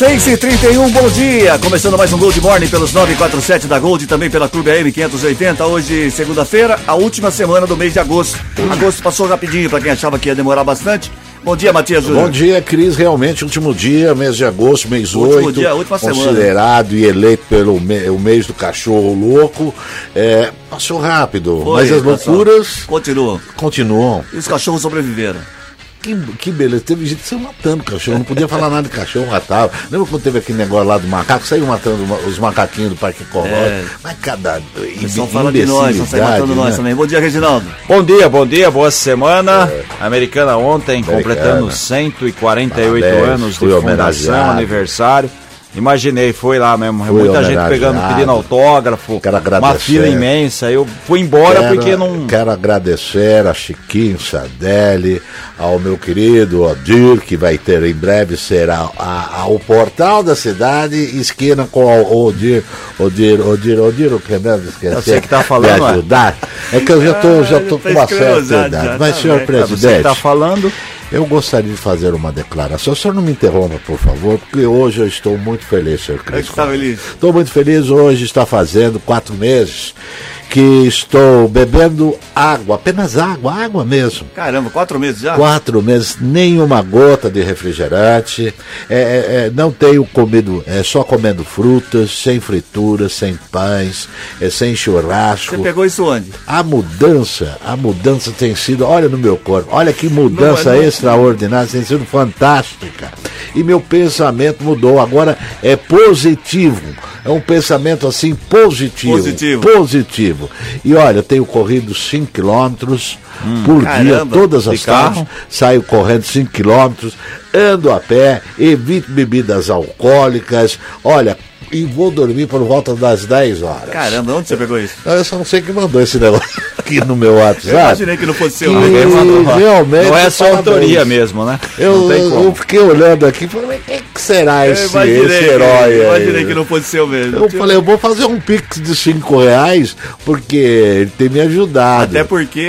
Seis e trinta e um, bom dia! Começando mais um Gold Morning pelos 947 da Gold e também pela Clube AM 580. Hoje, segunda-feira, a última semana do mês de agosto. Agosto passou rapidinho para quem achava que ia demorar bastante. Bom dia, Matias Júnior. Bom dia, Cris. Realmente, último dia, mês de agosto, mês Último 8. dia, última semana. Considerado e eleito pelo me- o mês do cachorro louco. É, passou rápido, Foi, mas as loucuras Continua. continuam. E os cachorros sobreviveram. Que, que beleza. Teve gente saiu matando cachorro. Não podia falar nada de cachorro, matava. Lembra quando teve aquele negócio lá do macaco? Saiu matando os macaquinhos do Parque Ecológico. É. Mas cada. Pessoal fala de nós, não sai matando nós né? também. Bom dia, Reginaldo. Bom dia, bom dia, boa semana. Americana ontem, Americana. completando 148 Parabéns, anos de fundação, aniversário. Imaginei, foi lá mesmo, Fui muita gente pegando, pedindo autógrafo, Quero uma agradecer. fila imensa. Eu fui embora Quero- porque não. Quero agradecer a Chiquinho Sadelli, ao meu querido Odir, que vai ter em breve será a, a- o portal da cidade, esquina com o Odir, Odir, Odir, Odir, o que mesmo esqueci. Eu sei que tá falando, Me é. ajudar. É que eu já tô, já tô Ah, com uma tá certa idade. Mas, tá senhor. É você que presidente, tá falando. Eu gostaria de fazer uma declaração. O senhor não me interrompa, por favor, porque hoje eu estou muito feliz, senhor É Cris. que tá feliz. Estou muito feliz hoje, está fazendo quatro meses que estou bebendo água, apenas água, água mesmo. Caramba, quatro meses já? Quatro meses, nenhuma gota de refrigerante, é, é, é, não tenho comido, é só comendo frutas, sem frituras, sem pães, é, sem churrasco. Você pegou isso onde? A mudança, a mudança tem sido, olha no meu corpo, olha que mudança Não, não- extraordinária, tem sido fantástica. E meu pensamento mudou, agora é positivo. É um pensamento assim positivo. Positivo. Positivo. E olha, eu tenho corrido 5 quilômetros por dia, Caramba, todas de as tardes. Saio correndo 5 quilômetros, ando a pé, evito bebidas alcoólicas. Olha, e vou dormir por volta das 10 horas. Caramba, onde você pegou isso? Eu só não sei quem mandou esse negócio aqui no meu Eu WhatsApp. imaginei que não fosse seu. Que né? realmente. Não é sua parabéns. autoria mesmo, né? Eu, não tem como. eu fiquei olhando aqui e falei, mas quem que será Eu esse, imaginei, esse que- herói aí? imaginei que não fosse seu mesmo. Eu falei, eu vou fazer um pix de 5 reais, porque ele tem me ajudado. Até porque,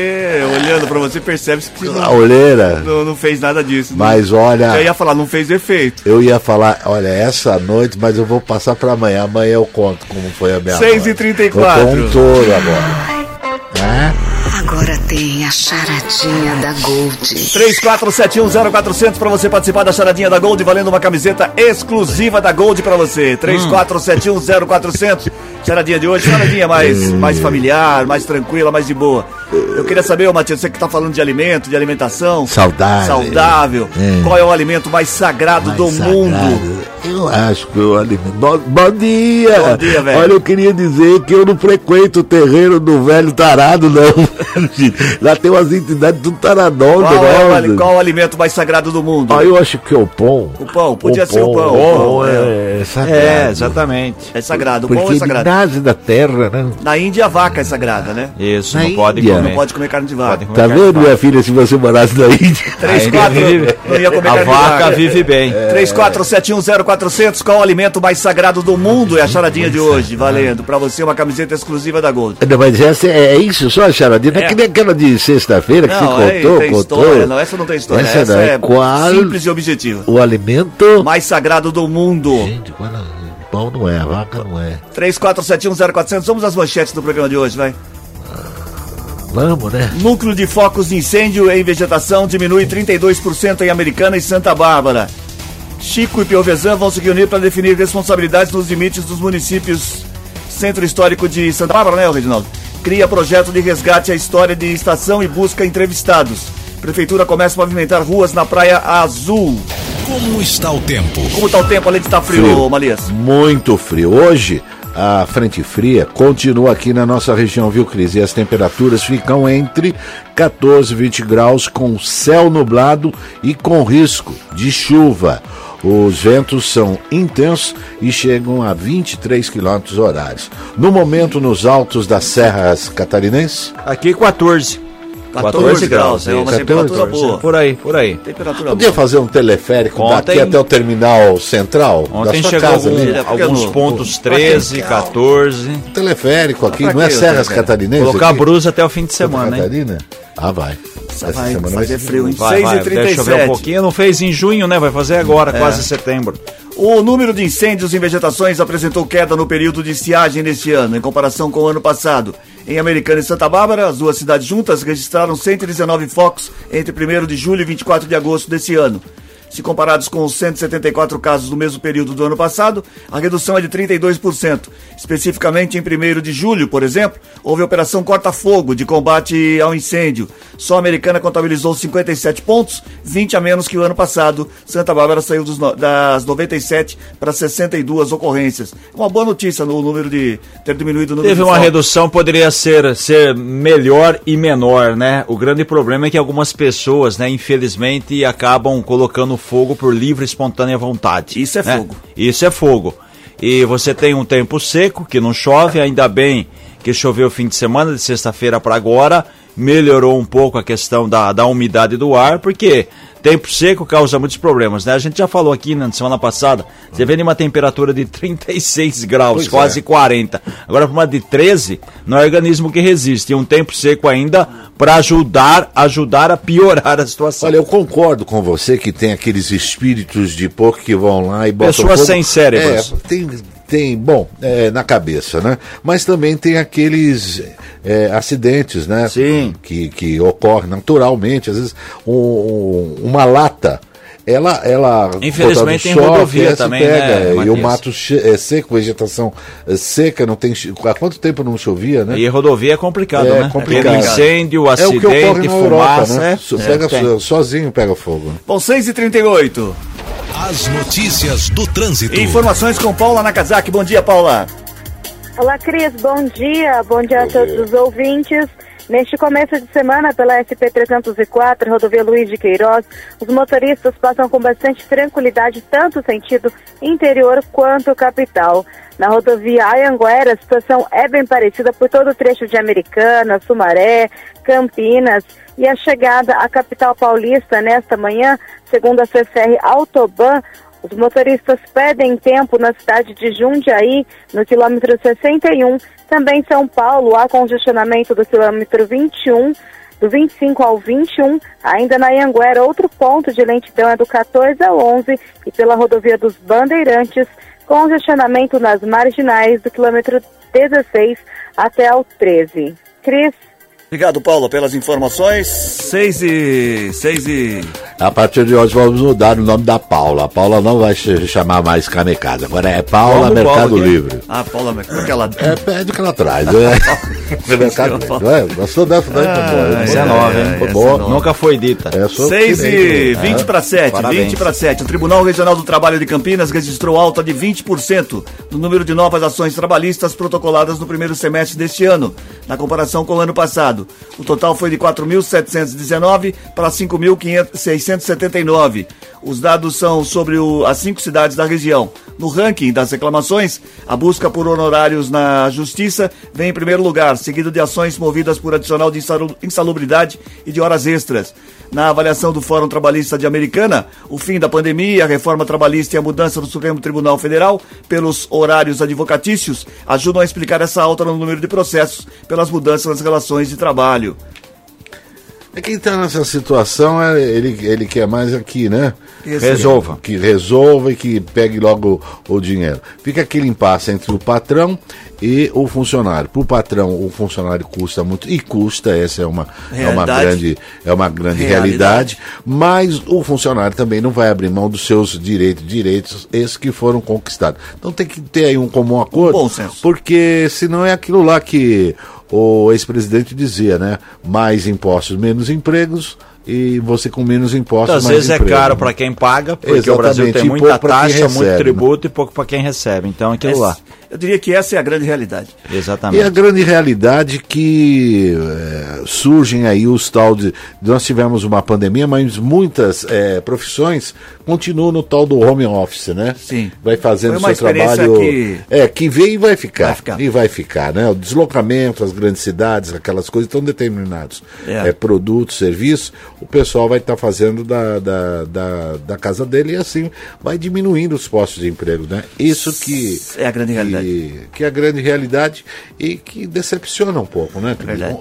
olhando pra você, percebe-se que A não, olheira. não, não fez nada disso. Mas olha, Eu ia falar, não fez efeito. eu ia falar, olha, essa noite, mas eu vou passar pra amanhã. Amanhã eu conto como foi a minha 6 e noite. 34. Eu tô um touro agora. É? Agora tem a charadinha da Gold. 34710400 para você participar da charadinha da Gold, valendo uma camiseta exclusiva da Gold para você. 34710400. Charadinha de hoje, charadinha mais, mais familiar, mais tranquila, mais de boa. Eu queria saber, ô Matias, você que tá falando de alimento, de alimentação. Saudável. Saudável. É. Qual é o alimento mais sagrado Mais do sagrado. mundo? Eu acho que o alimento. Bom, bom dia! Bom dia, velho. Olha, eu queria dizer que eu não frequento o terreiro do velho tarado, não. Lá tem umas entidades tudo taradonda, Qual é, o, né? qual é o alimento mais sagrado do mundo? Ah, eu acho que é o pão. O pão, podia ser o pão. O O pão pão, é, é sagrado. É, exatamente. É sagrado, o pão Porque é ele sagrado. nasce da terra, né? Na Índia a vaca é sagrada, né? Isso, Na não pode Índia. comer. Não pode comer carne de vaca. Pode comer Tá vendo, vaca. minha filha, se você morasse na Índia? 3, Ainda 4, vive- não ia comer A carne de vaca vive bem. 34710400, qual o alimento mais sagrado do mundo? É a charadinha de hoje, valendo. Pra você uma camiseta exclusiva da Gold. Não, mas essa é, é isso só, charadinha? Não é, É. que nem aquela de sexta-feira que Não, você é, contou, tem contou. história. Não, essa não tem história. Essa Essa, não, é é qual- simples e objetiva. O alimento... Mais sagrado do mundo. Gente, qual é? Pão não é, a vaca não é. 34710400, vamos às manchetes do programa de hoje, vai. Vamos, né? Núcleo de focos de incêndio em vegetação diminui 32% em Americana e Santa Bárbara. Chico e Piovesan vão se reunir para definir responsabilidades nos limites dos municípios Centro Histórico de Santa Bárbara, né, Reginaldo? Cria projeto de resgate à história de estação e busca entrevistados. Prefeitura começa a pavimentar ruas na Praia Azul. Como está o tempo? Como tá o tempo, além de estar frio, Frio. Malias? Muito frio. Hoje, a frente fria continua aqui na nossa região, viu, Cris? E as temperaturas ficam entre 14 e 20 graus, com céu nublado e com risco de chuva. Os ventos são intensos e chegam a 23 quilômetros horários. No momento, nos altos das serras catarinenses, Aqui 14. 14 graus, é uma isso. temperatura 14, boa. Por aí, por aí. Temperatura Podia boa. fazer um teleférico Ontem- daqui até o terminal central Ontem da sua chegou casa algum- ali. né? Porque alguns no- pontos pra 13, quem- 14. Teleférico aqui, não é Serras? Catarinenses? Colocar aqui? brusa até o fim de semana, hein? Ah, vai. Essa vai semana fazer ser frio, hein? Vai, vai, deixa eu ver um 6h37. pouquinho. Não fez em junho, né? Vai fazer agora, quase setembro. O número de incêndios em vegetações apresentou queda no período de estiagem neste ano, em comparação com o ano passado. Em Americana e Santa Bárbara, as duas cidades juntas registraram 119 focos entre 1 de julho e 24 de agosto desse ano. Se comparados com os 174 casos do mesmo período do ano passado, a redução é de 32%. Especificamente em 1 de julho, por exemplo, houve a Operação Corta-Fogo de combate ao incêndio. Só a Americana contabilizou 57 pontos, 20 a menos que o ano passado. Santa Bárbara saiu dos das 97 para 62 ocorrências. Uma boa notícia no número de ter diminuído o número Teve de uma redução, poderia ser, ser melhor e menor, né? O grande problema é que algumas pessoas, né, infelizmente, acabam colocando fogo por livre e espontânea vontade. Isso é né? fogo. Isso é fogo. E você tem um tempo seco, que não chove, ainda bem que choveu o fim de semana, de sexta-feira para agora, melhorou um pouco a questão da, da umidade do ar, porque tempo seco causa muitos problemas, né? A gente já falou aqui na semana passada, você vê uma temperatura de 36 graus, Pois quase é. 40. Agora, para uma de 13, não é organismo que resiste. E um tempo seco ainda para ajudar, ajudar a piorar a situação. Olha, eu concordo com você que tem aqueles espíritos de porco que vão lá e botam Pessoas fogo. sem cérebros. É, tem, tem bom, é, na cabeça, né? Mas também tem aqueles é, acidentes, né? Sim. Que, que ocorrem naturalmente. Às vezes, um- um- uma lata. Ela, ela Infelizmente, botando em rodovia também, pega, né, E o mato é seco, vegetação é, seca, não tem. Há quanto tempo não chovia, né? E rodovia é complicado, É né? complicado. Aquele incêndio, É o que ocorre acidente, na Europa, fumaça. né? é. So- É, pega tem. so- sozinho pega fogo. Bom, 6h38. As notícias do trânsito. Informações com Paula Nakazaki. Bom dia, Paula. Olá, Cris. Bom dia. Bom dia a todos os ouvintes. Neste começo de semana, pela SP-304, rodovia Luiz de Queiroz, os motoristas passam com bastante tranquilidade, tanto sentido interior quanto capital. Na rodovia Ayanguera, a situação é bem parecida por todo o trecho de Americana, Sumaré, Campinas e a chegada à capital paulista nesta manhã, segundo a CCR Autoban, os motoristas pedem tempo na cidade de Jundiaí, no quilômetro 61. Também em São Paulo, há congestionamento do quilômetro 21, do 25 ao 21. Ainda na Anhanguera, outro ponto de lentidão é do 14 ao 11. E pela rodovia dos Bandeirantes, congestionamento nas marginais do quilômetro 16 até o 13. Cris? Obrigado, Paula, pelas informações. 6 e. 6 e. A partir de hoje vamos mudar o nome da Paula. A Paula não vai se chamar mais Kamikaze. Agora é Paula Como Mercado Paula, que é? Livre. Ah, Paula, aquela. É, pede o que ela traz. É. Mercado Livre. É, gostou dessa daí? Tá. Ah, Essa é É, nova, hein? essa é boa. nova. Nunca foi dita. É, 6 e né? 20 para 7, Parabéns. 20 para 7. O Tribunal Regional do Trabalho de Campinas registrou alta de 20% no número de novas ações trabalhistas protocoladas no primeiro semestre deste ano, na comparação com o ano passado. O total foi de 4.719 para 5.679. Os dados são sobre o- as cinco cidades da região. No ranking das reclamações, a busca por honorários na Justiça vem em primeiro lugar, seguido de ações movidas por adicional de insalu- insalubridade e de horas extras. Na avaliação do Fórum Trabalhista de Americana, o fim da pandemia, a reforma trabalhista e a mudança do Supremo Tribunal Federal pelos horários advocatícios ajudam a explicar essa alta no número de processos pelas mudanças nas relações de trabalho. É quem está nessa situação, é, ele, ele quer mais aqui, né? Resolva. Que resolva e que pegue logo o, o dinheiro. Fica aquele impasse entre o patrão e o funcionário. Para o patrão, o funcionário custa muito, e custa, essa é uma, é uma grande, é uma grande Realidade. realidade, mas o funcionário também não vai abrir mão dos seus direitos, direitos esses que foram conquistados. Então tem que ter aí um comum acordo, Bom senso. porque senão é aquilo lá que o ex-presidente dizia, né? Mais impostos, menos empregos, e você com menos impostos, mais vezes é emprego, caro né? para quem paga, porque o Exatamente, Brasil tem muita taxa, muito recebe, tributo e pouco para quem recebe. Então, aquilo lá. Eu diria que essa é a grande realidade. Exatamente. E a grande realidade que é, surgem aí os tal de. Nós tivemos uma pandemia, mas muitas é, profissões continuam no tal do home office, né? Sim. Vai fazendo Foi uma seu trabalho. que- É, que vem e vai ficar. Vai ficar. E vai ficar, né? O deslocamento, as grandes cidades, aquelas coisas estão determinados. É. É, produtos, serviços, o pessoal vai estar fazendo da, da, da, da casa dele e assim vai diminuindo os postos de emprego, né? Isso que É a grande realidade. Que, que é a grande realidade e que decepciona um pouco, né?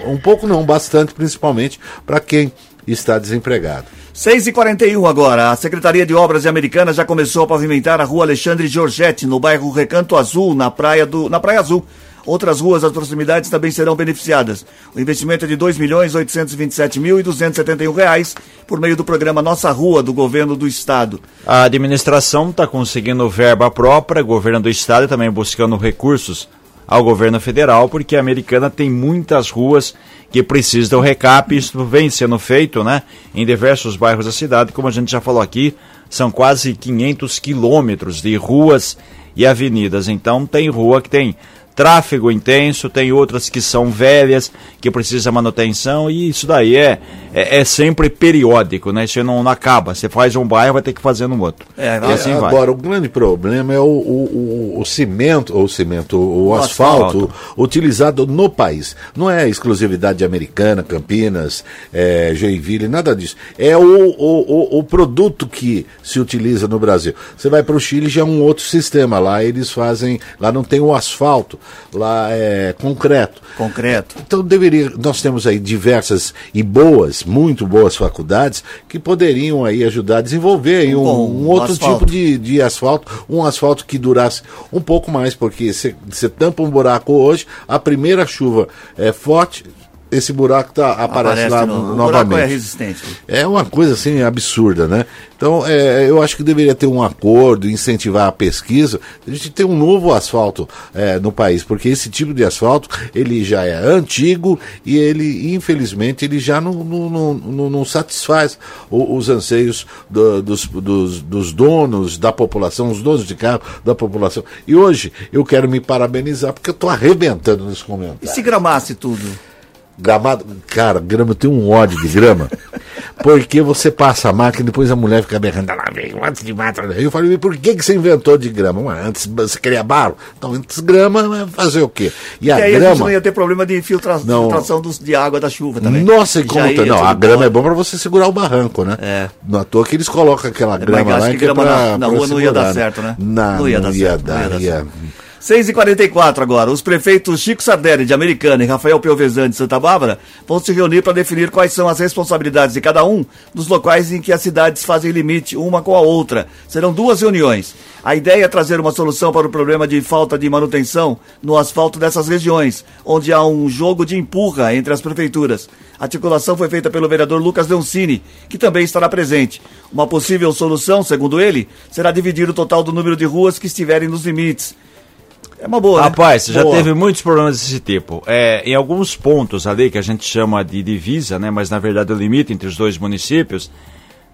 Um, um pouco não, bastante, principalmente para quem está desempregado. 6 e 41 agora. A Secretaria de Obras de Americana já começou a pavimentar a rua Alexandre Giorgetti, no bairro Recanto Azul, na Praia, do, na praia Azul. Outras ruas das proximidades também serão beneficiadas. O investimento é de R$ 2 milhões 827 mil e 271 reais por meio do programa Nossa Rua, do governo do estado. A administração está conseguindo verba própria, governo do estado também buscando recursos ao governo federal, porque a americana tem muitas ruas que precisam do recap, isso vem sendo feito né, em diversos bairros da cidade, como a gente já falou aqui, são quase 500 quilômetros de ruas e avenidas, então tem rua que tem tráfego intenso, tem outras que são velhas, que precisa manutenção, e isso daí é, é, é sempre periódico, né? Isso não, não acaba. Você faz um bairro, vai ter que fazer no outro. É, assim vai. Agora, o grande problema é o, o, o, o cimento, ou cimento, o, O asfalto, asfalto. utilizado no país. Não é exclusividade americana, Campinas, é, Joinville, nada disso. É o, o, o, o produto que se utiliza no Brasil. Você vai para o Chile, já é um outro sistema. Lá eles fazem, lá não tem o asfalto, lá é concreto. Concreto. Então deveria, nós temos aí diversas e boas, muito boas faculdades que poderiam aí ajudar a desenvolver aí um, bom um outro asfalto. tipo de, de asfalto, um asfalto que durasse um pouco mais, porque você tampa um buraco hoje, a primeira chuva é forte, esse buraco tá, aparece, lá no, no- o novamente. é resistente. É uma coisa assim absurda, né? Então, é, eu acho que deveria ter um acordo, incentivar a pesquisa, a gente ter um novo asfalto é, no país, porque esse tipo de asfalto ele já é antigo e ele, infelizmente, ele já não, não, não, não- satisfaz o- os anseios do- dos, dos, dos donos da população, os donos de carro da população. E hoje eu quero me parabenizar porque eu estou arrebentando nesse E momento. se gramasse tudo? Gramado, cara, grama, eu tenho um ódio de grama. Porque você passa a máquina e depois a mulher fica berrando, "Ah, lá vem, antes de mata. Aí eu falei, por que, que você inventou de grama? Ué, antes você queria barro? Então, antes grama, vai fazer o quê? E E a aí a gente grama. não ia ter problema de filtra Não. filtração dos, de água da chuva também. Nossa, e como tá? Não, a grama embora. é bom pra você segurar o barranco, né? É. Não à toa que eles colocam aquela mas grama acho lá que que é grama pra, na- na pra rua não ia dar segurar, certo, né? Não, Não ia dar ia certo, não ia dar, dar ia- certo. 6h44 agora. Os prefeitos Chico Sardelli, de Americana, e Rafael Piovesan, de Santa Bárbara, vão se reunir para definir quais são as responsabilidades de cada um dos locais em que as cidades fazem limite uma com a outra. Serão duas reuniões. A ideia é trazer uma solução para o problema de falta de manutenção no asfalto dessas regiões, onde há um jogo de empurra entre as prefeituras. A articulação foi feita pelo vereador Lucas Leoncini, que também estará presente. Uma possível solução, segundo ele, será dividir o total do número de ruas que estiverem nos limites. É uma boa, né? Rapaz, você já Boa. teve muitos problemas desse tipo. É, em alguns pontos ali que a gente chama de divisa, né, mas na verdade é o limite entre os dois municípios,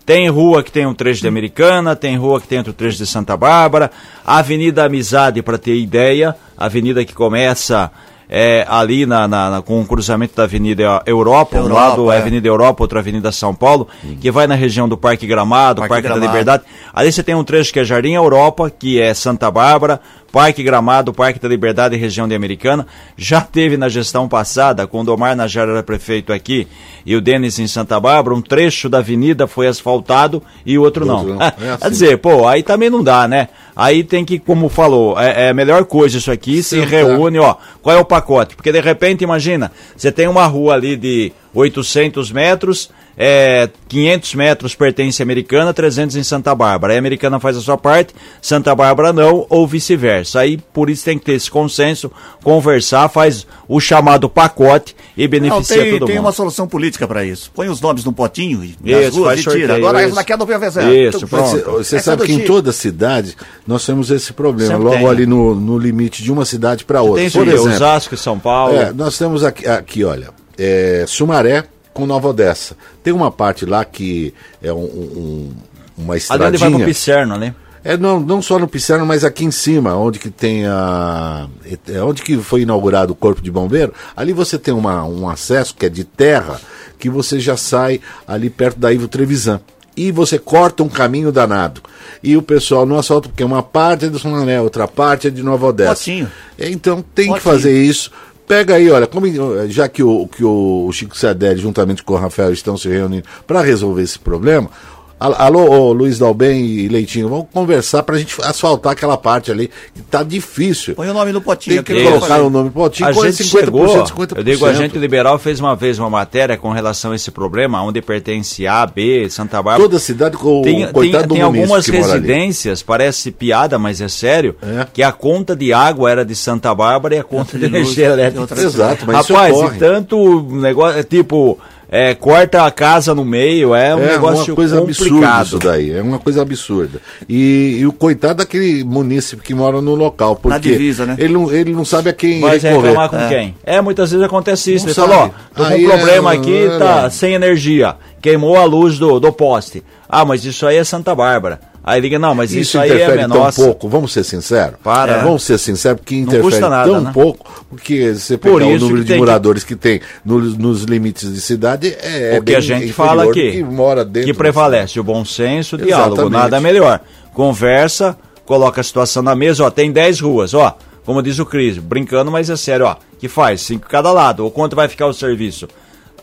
tem rua que tem um trecho de Americana, tem rua que tem outro trecho de Santa Bárbara, a Avenida Amizade, para ter ideia, avenida que começa é, ali na, na- na- com o cruzamento da Avenida Europa, um Europa, lado é é. Avenida Europa, outro Avenida São Paulo, que vai na região do Parque Gramado, Parque Parque, da Gramado. Liberdade. Ali você tem um trecho que é Jardim Europa, que é Santa Bárbara, Parque Gramado, Parque da Liberdade e região de Americana. Já teve na gestão passada, quando o Omar Najar era prefeito aqui e o Denis em Santa Bárbara, um trecho da avenida foi asfaltado e o outro não. Outro não. É assim. Quer dizer, pô, aí também não dá, né? Aí tem que, como falou, é, é a melhor coisa isso aqui, se Sentar. reúne, ó, qual é o pacote? Porque de repente, imagina, você tem uma rua ali de 800 metros, é, 500 metros pertence à Americana, 300 em Santa Bárbara. Aí a Americana faz a sua parte, Santa Bárbara não, ou vice-versa. Aí por isso tem que ter esse consenso, conversar, faz o chamado pacote e Não, beneficia tem, todo tem mundo. uma solução política para isso. Põe os nomes num potinho e Isso, nas ruas faz e tira. Agora isso. essa daqui é do Piovesan. Isso, Tudo pronto. Você, você é sabe que em toda cidade nós temos esse problema, Sempre logo tem. ali no, no limite de uma cidade para outra. Tem isso Por exemplo, Osasco e São Paulo. É, nós temos aqui, aqui olha, é, Sumaré com Nova Odessa. Tem uma parte lá que é um- um- uma ali onde vai estradinha. Picerno, né? É não, não só no Pisciano, mas aqui em cima, onde que tem a. é Onde que foi inaugurado o Corpo de Bombeiro, ali você tem uma, um acesso que é de terra, que você já sai ali perto da Ivo Trevisan. E você corta um caminho danado. E o pessoal não asfalta, porque uma parte é do Sonané, outra parte é de Nova Odessa. Potinho. Então tem que fazer isso. Pega aí, olha, como- já que o, que o Chico Sardelli, juntamente com o Rafael, estão se reunindo para resolver esse problema. Al- Alô, ô, Luiz Dalben e Leitinho, vamos conversar para a gente asfaltar aquela parte ali, que tá difícil. Põe o nome no potinho. Tem que colocar o nome potinho A gente 50%, chegou, 50%. eu digo, a gente liberal fez uma vez uma matéria com relação a esse problema, onde pertence A, B, Santa Bárbara. Toda cidade com Tem, o coitado tem, do tem algumas residências, parece piada, mas é sério, É. que a conta de água era de Santa Bárbara e a conta de energia de elétrica. Exato, mas isso Rapaz, ocorre. e tanto negócio, tipo, é, corta a casa no meio, é um É negócio uma coisa absurda complicado. isso daí, é uma coisa absurda. E, e o coitado daquele munícipe que mora no local, porque Na divisa, né? ele, não, ele não sabe a quem Vai recorrer. reclamar com quem? É, muitas vezes acontece isso. Não Ele sabe. falou, ó, tô com Aí um problema é- aqui, é, tá sem energia. Queimou a luz do, do poste. Ah, mas isso aí é Santa Bárbara. Aí liga, não, mas isso, Isso aí é tão Nossa, pouco, vamos ser sinceros? Para. Vamos ser sinceros, porque interfere nada, tão né? pouco, porque você Por pegar o isso número de tem que- moradores que, tem nos, nos limites de cidade é, é o que a gente fala aqui, que mora dentro que prevalece o bom senso, o diálogo, nada melhor. Conversa, coloca a situação na mesa, ó, tem 10 ruas, ó, como diz o Cris, brincando, mas é sério, ó, que faz? Cinco cada lado, ou quanto vai ficar o serviço?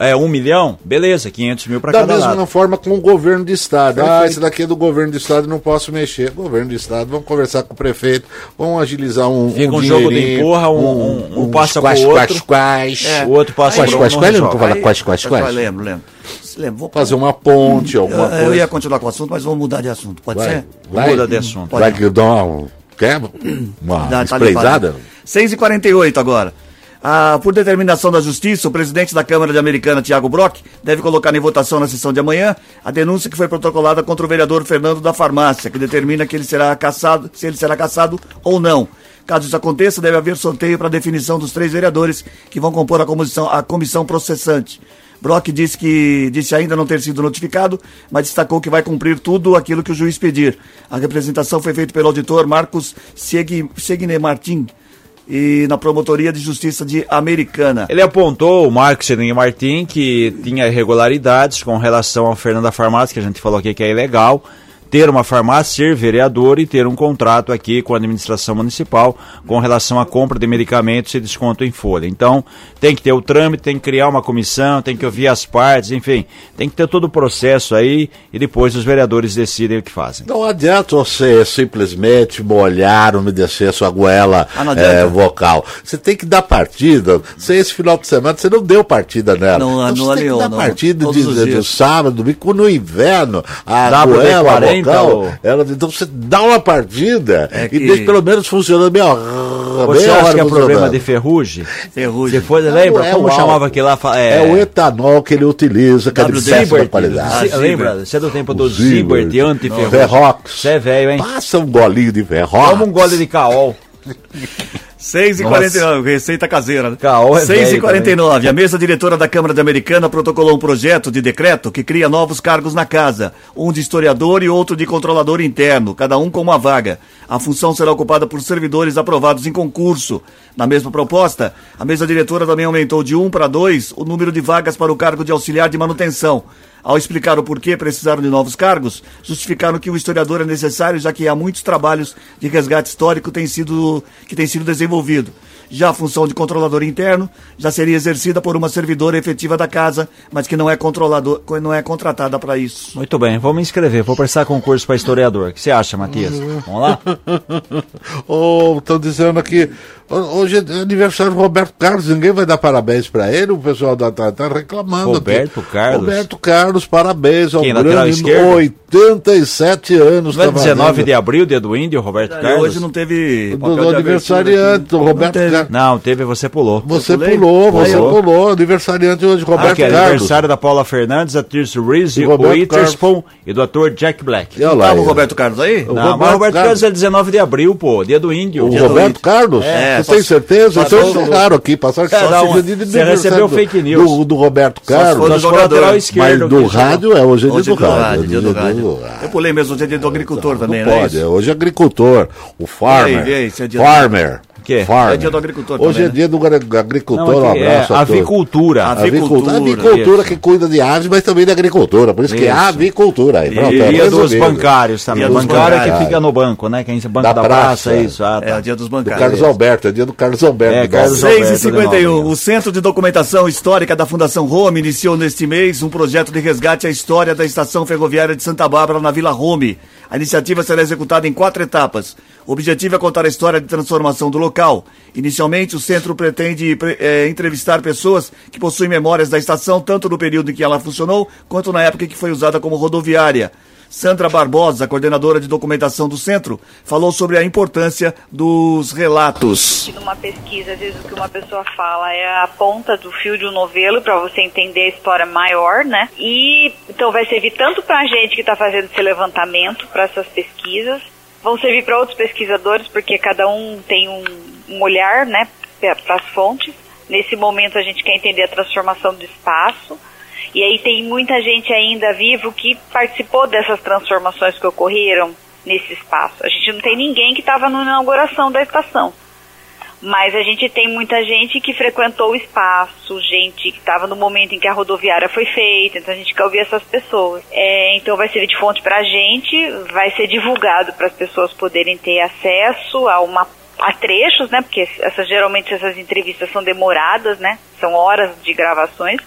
É um milhão? Beleza, 500 mil para Da cada mesma lado. forma com o governo de estado. Ah, Perfeito. esse daqui é do governo de estado, não posso mexer. Governo de estado, vamos conversar com o prefeito, vamos agilizar um. Fica um um jogo de empurra, um- um- um passa quais, pro outro. Quais, quais, O outro passa Quais, pro quais, um, quais, não não resolve. fala Aí- quais, quais, quais. Lembro, lembro. Lembro. Vou Fazer uma ponte, alguma eu, coisa. eu ia continuar com o assunto, mas vamos mudar de assunto. Pode Vai, ser? vai. Muda de assunto. Vai que eu dou uma, quer? uma Dá- tá espreizada? limpada. 6h48 agora. Ah, por determinação da Justiça, o presidente da Câmara de Americana, Tiago Brock, deve colocar em votação na sessão de amanhã a denúncia que foi protocolada contra o vereador Fernando da Farmácia, que determina que ele será caçado, se ele será caçado ou não. Caso isso aconteça, deve haver sorteio para a definição dos três vereadores que vão compor a comissão, a comissão processante. Brock disse que disse ainda não ter sido notificado, mas destacou que vai cumprir tudo aquilo que o juiz pedir. A representação foi feita pelo auditor Marcos Segne Martin e na Promotoria de Justiça de Americana. Ele apontou o Marcos Sedinho Martim que tinha irregularidades com relação ao Fernando da Farmácia, que a gente falou aqui que é ilegal, ter uma farmácia, ser vereador e ter um contrato aqui com a administração municipal com relação à compra de medicamentos e desconto em folha. Então, tem que ter o trâmite, tem que criar uma comissão, tem que ouvir as partes, enfim, tem que ter todo o processo aí e depois os vereadores decidem o que fazem. Não adianta você simplesmente molhar, umedecer a sua goela Ah, eh, vocal. Você tem que dar partida. Você, esse final de semana, você não deu partida nela. Não, então, não você tem que aliou, dar não. partida Todos de, de, dias. sábado, domingo, no inverno. A Dá goela D40, vocal, ou- ela, então você dá uma partida É e que- deixa pelo menos funcionando bem. ó, Você meia acha hora que é problema de ferrugem? Ferrugem. Você foi, lembra? é Como o chamava aquele lá? Fa- É o etanol que ele utiliza, que é de péssima qualidade. Zi- Lembra? Você é do tempo do Zibert. Zibert, anti-ferrugem. Ferrox. Você é velho, hein? Passa um golinho de ferro. Toma um gole de caol. 6 e 49 receita caseira. né? Caol é 6 e velho 49 a mesa diretora da Câmara de Americana protocolou um projeto de decreto que cria novos cargos na casa, um de historiador e outro de controlador interno, cada um com uma vaga. A função será ocupada por servidores aprovados em concurso. Na mesma proposta, a mesa diretora também aumentou de 1 para 2 o número de vagas para o cargo de auxiliar de manutenção. Ao explicar o porquê precisaram de novos cargos, justificaram que o historiador é necessário, já que há muitos trabalhos de resgate histórico sido, que têm sido desenvolvido. Já a função de controlador interno já seria exercida por uma servidora efetiva da casa, mas que não é, controlador, não é contratada para isso. Muito bem, vou me inscrever, vou prestar concurso para historiador. O que você acha, Matias? Vamos lá? Ou estão dizendo aqui, ho- hoje é aniversário do Roberto Carlos, ninguém vai dar parabéns para ele, o pessoal da tá, reclamando. Roberto aqui. Carlos? Roberto Carlos, parabéns ao Quem, grande, esquerdo? 87 anos. Não é tá 19 fazendo. de abril, dia do índio, Roberto Carlos? hoje não teve Do, do de aniversariante, do aqui. Roberto teve. Carlos. Não, teve, você pulou. Você pulei? pulou, você Pulou. pulou, aniversariante hoje, Ah, Roberto que é Carlos. aniversário da Paula Fernandes, da Tirce Reese, E o Roberto Witherspoon e do ator Jack Black. E olha lá, Tava o. Roberto Carlos aí? O Não, Roberto mas o Roberto Carlos. Carlos é 19 de abril, pô, dia do índio. O Dia Roberto Índio. Carlos? É, você só- tem certeza? só do- eles erraram aqui, passaram É, dá uma- dia de você recebeu fake news. Do, do Roberto Só se for Carlos. do jogador. Mas do que rádio é hoje é dia do é rádio, dia do rádio. Isso. ah, Eu pulei mesmo, hoje é dia do agricultor não também, pode. não é? Hoje é agricultor, o farmer. Aí, é dia do- farmer. quê? Farmer. É dia do agricultor Hoje também, é né? dia do ag- agricultor, Não, um é abraço a todos. avicultura. Avicultura, Avicultura, isso. que cuida de aves, mas também de agricultura. Por isso, que é Isso. avicultura. Aí, pronto, E é dia dos bancários também. Dia dos Bancário é bancários. que fica no banco, né? Quem é banco Da da, praça, praça, é. isso. Ah, É tá. o dia dos Do bancários. Carlos Alberto, é dia do Carlos Alberto. É, da- Carlos 6 e Alberto 51 Denaldo. O Centro de Documentação Histórica da Fundação Rome iniciou neste mês um projeto de resgate à história da estação ferroviária de Santa Bárbara, na Vila Rome. A iniciativa será executada em quatro etapas. O objetivo é contar a história de transformação do local. Inicialmente, o centro pretende pre- eh, entrevistar pessoas que possuem memórias da estação, tanto no período em que ela funcionou, quanto na época em que foi usada como rodoviária. Sandra Barbosa, coordenadora de documentação do centro, falou sobre a importância dos relatos. numa pesquisa, às vezes o que uma pessoa fala é a ponta do fio de um novelo para você entender a história maior, né? E então vai servir tanto para a gente que está fazendo esse levantamento para essas pesquisas, vão servir para outros pesquisadores porque cada um tem um, um olhar, né, para as fontes. Nesse momento a gente quer entender a transformação do espaço. E aí tem muita gente ainda vivo que participou dessas transformações que ocorreram nesse espaço. A gente não tem ninguém que estava na inauguração da estação. Mas a gente tem muita gente que frequentou o espaço, gente que estava no momento em que a rodoviária foi feita, então a gente quer ouvir essas pessoas. É, então vai servir de fonte para a gente, vai ser divulgado para as pessoas poderem ter acesso a uma a trechos, né? Porque essas, geralmente essas entrevistas são demoradas, né? São horas de gravações,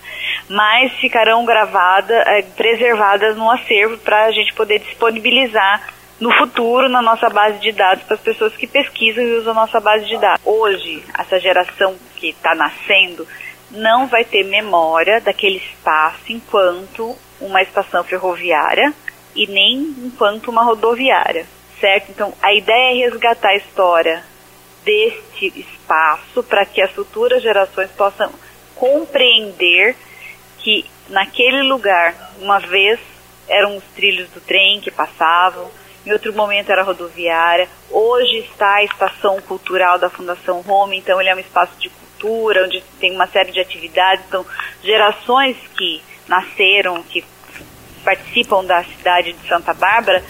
mas ficarão gravadas, é, preservadas no acervo para a gente poder disponibilizar no futuro na nossa base de dados para as pessoas que pesquisam e usam a nossa base de dados. Hoje, essa geração que está nascendo não vai ter memória daquele espaço enquanto uma estação ferroviária e nem enquanto uma rodoviária, certo? Então, a ideia é resgatar a história deste espaço para que as futuras gerações possam compreender que naquele lugar, uma vez, eram os trilhos do trem que passavam, em outro momento era rodoviária, hoje está a estação cultural da Fundação Home, então ele é um espaço de cultura, onde tem uma série de atividades, então gerações que nasceram, que participam da cidade de Santa Bárbara,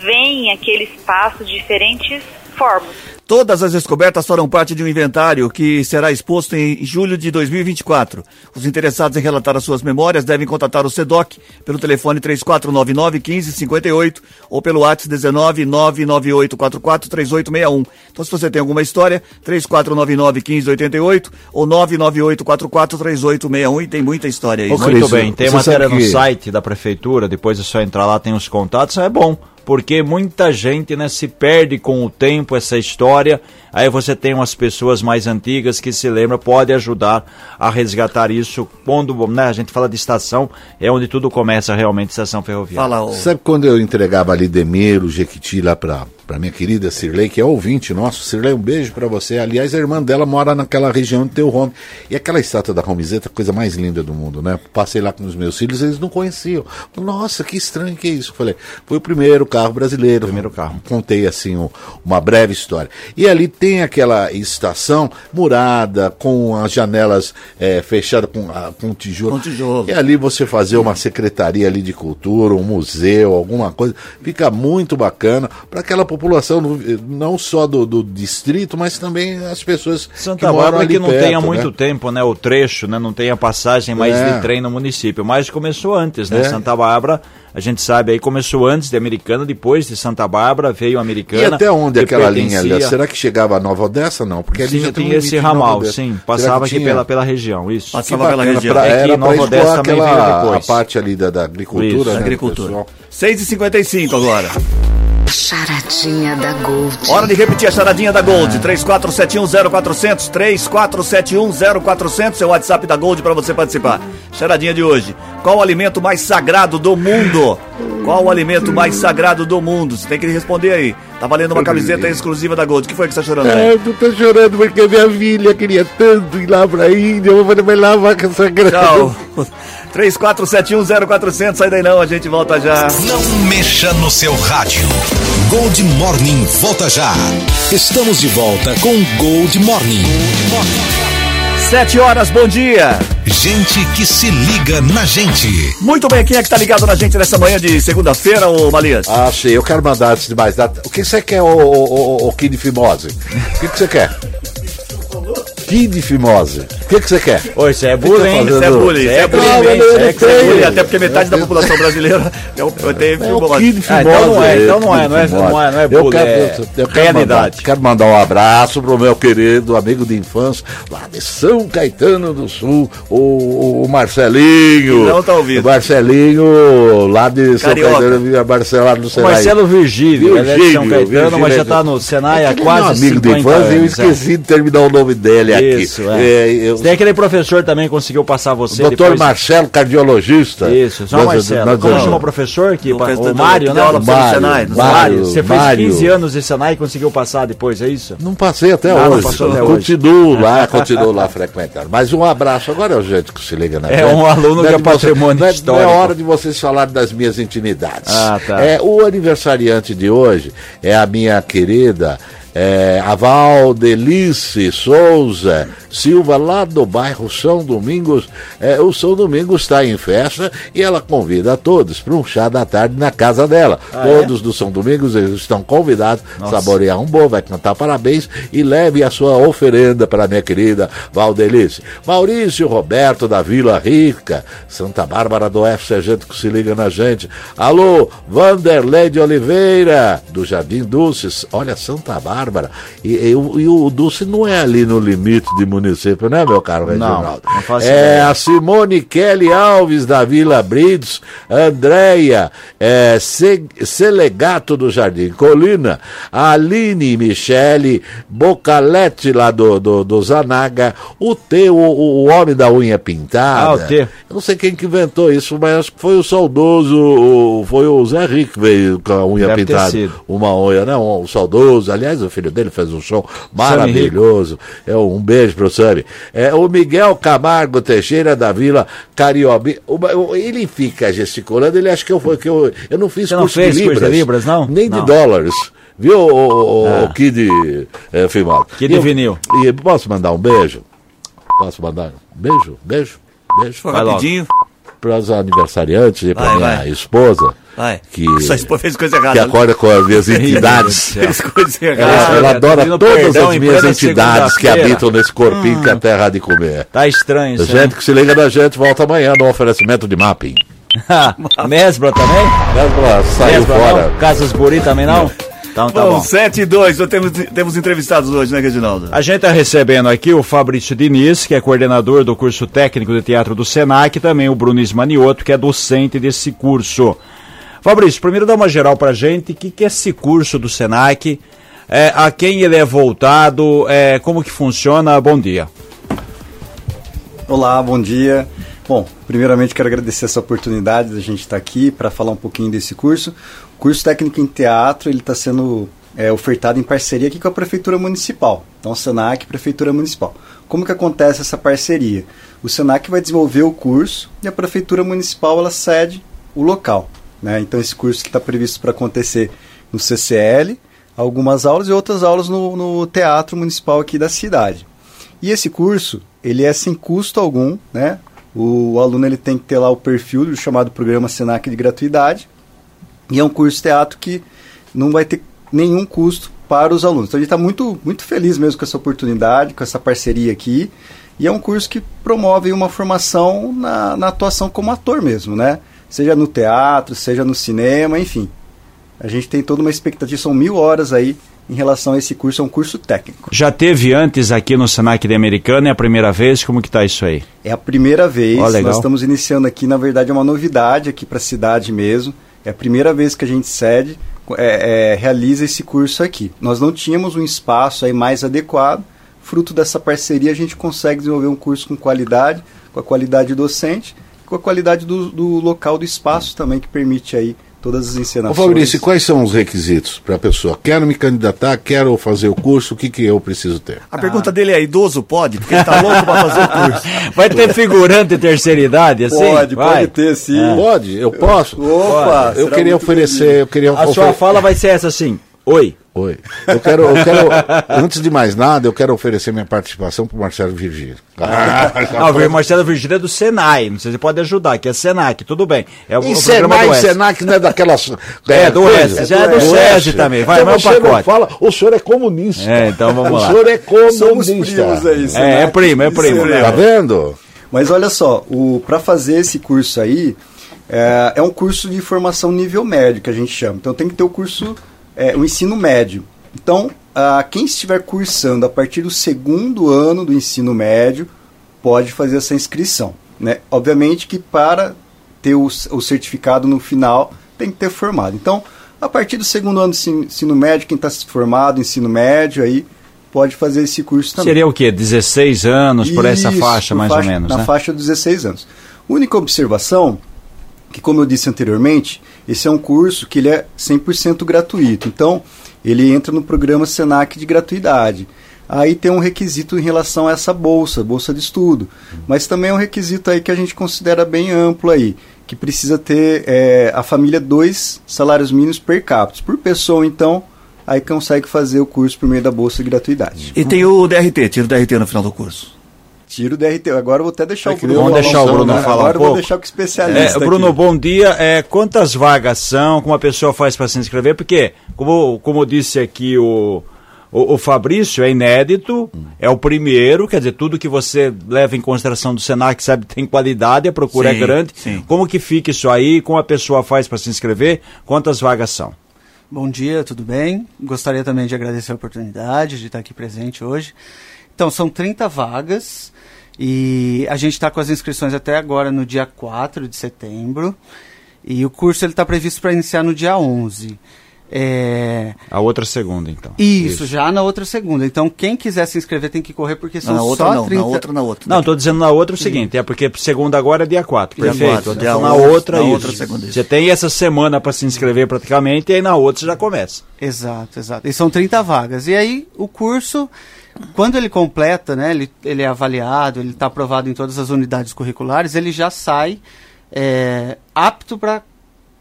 veem aquele espaço de diferentes formas. Todas as descobertas farão parte de um inventário que será exposto em julho de 2024. Os interessados em relatar as suas memórias devem contatar o SEDOC pelo telefone 3499 1558 ou pelo WhatsApp 19 99844 3861. Então, se você tem alguma história, 3499 1588 ou 99844 3861 e tem muita história aí. Ô, Muito Cris, bem, tem matéria sabe no que- site da prefeitura, depois é só entrar lá, tem os contatos, é bom, porque muita gente né, se perde com o tempo essa história, aí você tem umas pessoas mais antigas que se lembram, pode ajudar a resgatar isso, quando né, a gente fala de estação, é onde tudo começa realmente, estação ferroviária. Fala. Sabe quando eu entregava ali Demiro, Jequiti lá pra, pra minha querida Cirlei, que é ouvinte nosso. Cirlei, um beijo pra você. Aliás, a irmã dela mora naquela região de teu home. E aquela estátua da Romizeta, coisa mais linda do mundo, né? Passei lá com os meus filhos, eles não conheciam. Nossa, que estranho que é isso. Falei, foi o primeiro carro brasileiro. Primeiro carro. Contei assim um- uma breve história. E ali tem aquela estação murada, com as janelas eh, fechadas com, ah, com tijolo. Com tijolo. E ali você fazer uma secretaria ali de cultura, um museu, alguma coisa, fica muito bacana para aquela população, não só do, do distrito, mas também as pessoas que Santa moram Bárbara ali que não perto, tenha muito né? tempo, né? O trecho, né? Não tem a passagem mais É. de trem no município. Mas começou antes, né? É. Santa Bárbara, a gente sabe aí, começou antes de Americana, depois de Santa Bárbara veio a Americana. E até onde que aquela linha ali? Será que chegava a Nova Odessa? Não, porque ali Sim, já tem esse ramal, sim. Passava aqui pela, pela região, isso. Passava pela região. pra, É que era Nova Odessa também veio a depois. parte ali da, da agricultura, Isso, né? Agricultura. pessoal? 6h55 agora. Charadinha da Gold. Hora de repetir a charadinha da Gold. 34710400, 34710400 é o WhatsApp da Gold para você participar. Charadinha de hoje. Qual o alimento mais sagrado do mundo? Qual o alimento mais sagrado do mundo? Você tem que responder aí. Tá valendo uma camiseta exclusiva da Gold. O que foi que você tá chorando É, aí? eu tô chorando porque minha filha queria tanto ir lá pra Índia. Eu falei, vai lá, vaca sagrada. Tchau. 34710400, sai daí não, a gente volta já. Não mexa no seu rádio. Gold Morning volta já. Estamos de volta com Gold Morning. Sete horas, bom dia. Gente que se liga na gente. Muito bem, quem é que tá ligado na gente nessa manhã de segunda-feira, ô Malias? Ah, sim, eu quero mandar antes de mais nada. O que você quer, ô, ô, ô, ô Kid Fimose? O que que você quer? Kid Fimose. O que que você quer? Ô, isso é bullying. Isso é bullying, isso é bullying. Eu é que isso é bullying, até porque metade da população brasileira é o, tem É o fimose. Ah, então não é, então não é, não é- não é- não é Eu bullying, quero, é eu, quero. Mandar, quero mandar um abraço pro meu querido amigo de infância, lá de São Caetano do Sul, o, Marcelinho. Que não tá ouvindo. Marcelinho, lá de São. Caetano, Via Marcelo, no O Senai. Marcelo Virgílio, ele é de São Virgílio, Caetano, mas Virgílio já é tá no Senai há quase meu amigo de 50 infância, eu anos. é. esqueci de terminar o nome dele Isso, aqui. é. eu- Tem aquele professor também que conseguiu passar você Doutor depois. Marcelo, cardiologista. Isso, só Marcelo. nós- Como nós- chama o professor? Que, o tanto- Mário, né? aula Mário, Senai, Mário. Mário, você fez Mário. 15 anos de Senai e conseguiu passar depois, é isso? Não passei até não hoje. passou até hoje. continuo lá, continuo lá frequentando. Mas um abraço. Agora é o jeito que se liga na É, gente. um aluno Não que é de você- patrimônio não é, histórico. Não é hora de vocês falarem das minhas intimidades. Ah, tá. É, o aniversariante de hoje é a minha querida é, a Valdelice Souza Silva, lá do bairro São Domingos. É, o São Domingos está em festa e ela convida a todos para um chá da tarde na casa dela. Ah, é? todos do São Domingos eles estão convidados a saborear um bom, vai cantar parabéns e leve a sua oferenda para a minha querida Valdelice. Maurício Roberto da Vila Rica, Santa Bárbara do Oeste, gente que se liga na gente. Alô, Vanderlei de Oliveira, do Jardim Dulces. Olha, Santa Bárbara. E, e o- e o Dulce não é ali no limite de município, né, meu caro Reginaldo? não faço é ideia. a Simone Kelly Alves da Vila Brides, Andréia é, Se- Selegato do Jardim Colina, Aline Michele, Bocalete lá do, do, do Zanaga, o T, o, o homem da unha pintada. Ah, o T. Eu não sei quem que inventou isso, mas acho que foi o saudoso, o- foi o Zé Rick que veio com a unha Deve pintada. Uma unha, né? Um, saudoso. Aliás, o filho dele fez um show maravilhoso. É um beijo pro Sami. É o Miguel Camargo Teixeira da Vila Cariobi. Ele fica gesticulando, ele acha que eu fui que eu, eu não fiz Você não curso fez de curso libras, de libras, não? Nem de Não. dólares. Viu, o, o, Ah. o Kid é, Fimal? Kid E eu- Vinil. E posso mandar um beijo? Posso mandar um beijo? Beijo? Beijo? Foi Vai logo. Para os aniversariantes e para minha vai. esposa. Vai. Que, Sua esposa fez coisa que errada. acorda com as minhas entidades. Fez coisa Ela, errada. ela Ah, adora todas as minhas entidades que habitam nesse corpinho que a terra há de comer. Tá estranho isso, Gente que se liga da gente, volta amanhã no oferecimento de mapping. Mesbra também? Ela saiu Mesbra fora. não? Casas Buri também não? Então tá Bom, bom. 7 e 2, nós temos, temos entrevistados hoje, né, Reginaldo? A gente está recebendo aqui o Fabrício Diniz, que é coordenador do curso técnico de teatro do Senac, e também o Bruno Ismanioto, que é docente desse curso. Fabrício, primeiro dá uma geral pra gente, o que, que é esse curso do Senac, é, a quem ele é voltado, é, como que funciona, bom dia. Olá, bom dia. Bom, primeiramente quero agradecer essa oportunidade da gente estar aqui para falar um pouquinho desse curso. O curso técnico em teatro ele está sendo é, ofertado em parceria aqui com a prefeitura municipal. Então, Senac, prefeitura municipal. Como que acontece essa parceria? O Senac vai desenvolver o curso e a prefeitura municipal ela cede o local. Né? Então, esse curso que está previsto para acontecer no CCL, algumas aulas e outras aulas no, no teatro municipal aqui da cidade. E esse curso, ele é sem custo algum, né? O, aluno ele tem que ter lá o perfil do chamado programa Senac de gratuidade. E é um curso de teatro que não vai ter nenhum custo para os alunos. Então a gente está muito, muito feliz mesmo com essa oportunidade, com essa parceria aqui. E é um curso que promove uma formação na, na atuação como ator mesmo, né? Seja no teatro, seja no cinema, enfim. A gente tem toda uma expectativa, são mil horas aí em relação a esse curso, é um curso técnico. Já teve antes aqui no Senac de Americana, é a primeira vez, como que tá isso aí? É a primeira vez, legal. nós estamos iniciando aqui, na verdade é uma novidade aqui para a cidade mesmo. É a primeira vez que a gente cede, é, é, realiza esse curso aqui. Nós não tínhamos um espaço aí mais adequado, fruto dessa parceria a gente consegue desenvolver um curso com qualidade, com a qualidade docente, com a qualidade do, do local, do espaço também, que permite aí todas as Ô encenações. Fabrício, e quais são os requisitos para a pessoa? Quero me candidatar, quero fazer o curso, o que, que eu preciso ter? A pergunta dele é: idoso pode? Porque ele tá louco pra fazer o curso. Vai ter figurante de terceira idade, assim? Pode, Vai. pode ter sim. Pode? Eu posso? Opa, eu queria oferecer, eu queria A sua ofer- fala vai ser essa assim, oi. Oi. Eu quero, eu quero, antes de mais nada, eu quero oferecer minha participação para o Marcelo Virgílio. Ah, não, o Marcelo Virgílio é do Senai, não sei se pode ajudar, que é Senac, tudo bem. É o, e o Senai e Senac não é daquelas... É, é do Oeste, já é do SESI também, vai, então, vai o pacote. fala, o senhor é comunista. É, então vamos lá. O senhor é comunista. Aí, é, é primo, é primo. Tá vendo? Mas olha só, para fazer esse curso aí, é, é um curso de formação nível médio, que a gente chama. Então tem que ter o curso é, o ensino médio. Então, a, quem estiver cursando a partir do segundo ano do ensino médio pode fazer essa inscrição. Né? Obviamente que para ter o, o certificado no final tem que ter formado. Então, a partir do segundo ano do ensino médio, quem está formado ensino médio aí pode fazer esse curso também. Seria o quê? 16 anos Isso, por essa faixa, mais faixa, ou menos? Na né? faixa dos 16 anos. Única observação que, como eu disse anteriormente, esse é um curso que ele é 100% gratuito. Então, ele entra no programa Senac de gratuidade. Aí tem um requisito em relação a essa bolsa, bolsa de estudo. Mas também é um requisito aí que a gente considera bem amplo aí, que precisa ter é, a família dois salários mínimos per capita. Por pessoa, então, aí consegue fazer o curso por meio da bolsa de gratuidade. E tem o DRT, tira o DRT no final do curso. Tiro o DRT. Agora vou até deixar é o Bruno. Vamos deixar o Bruno né? falar Agora um pouco. vou deixar o especialista. É, Bruno, aqui. bom dia. É, quantas vagas são? Como a pessoa faz para se inscrever? Porque, como, como disse aqui o, o, o, Fabrício, é inédito, é o primeiro, quer dizer, tudo que você leva em consideração do Senac sabe tem qualidade, a procura é sim, é grande. Sim. Como que fica isso aí? Como a pessoa faz para se inscrever? Quantas vagas são? Bom dia, tudo bem? Gostaria também de agradecer a oportunidade de estar aqui presente hoje. Então, são 30 vagas. E a gente está com as inscrições até agora no dia 4 de setembro. E o curso está previsto para iniciar no dia 11. É... A outra segunda, então. Isso, Isso, já na outra segunda. Então, quem quiser se inscrever tem que correr, porque são na outra só não, 30... Na outra, na outra. Não, estou dizendo na outra o seguinte, é porque segunda agora é dia 4, dia perfeito. 4, dia então, na outra, na outra segunda. Você tem essa semana para se inscrever praticamente, e aí na outra você já começa. Exato, exato. E são 30 vagas. E aí, o curso quando ele completa, né, ele, ele é avaliado, ele está aprovado em todas as unidades curriculares, ele já sai é, apto para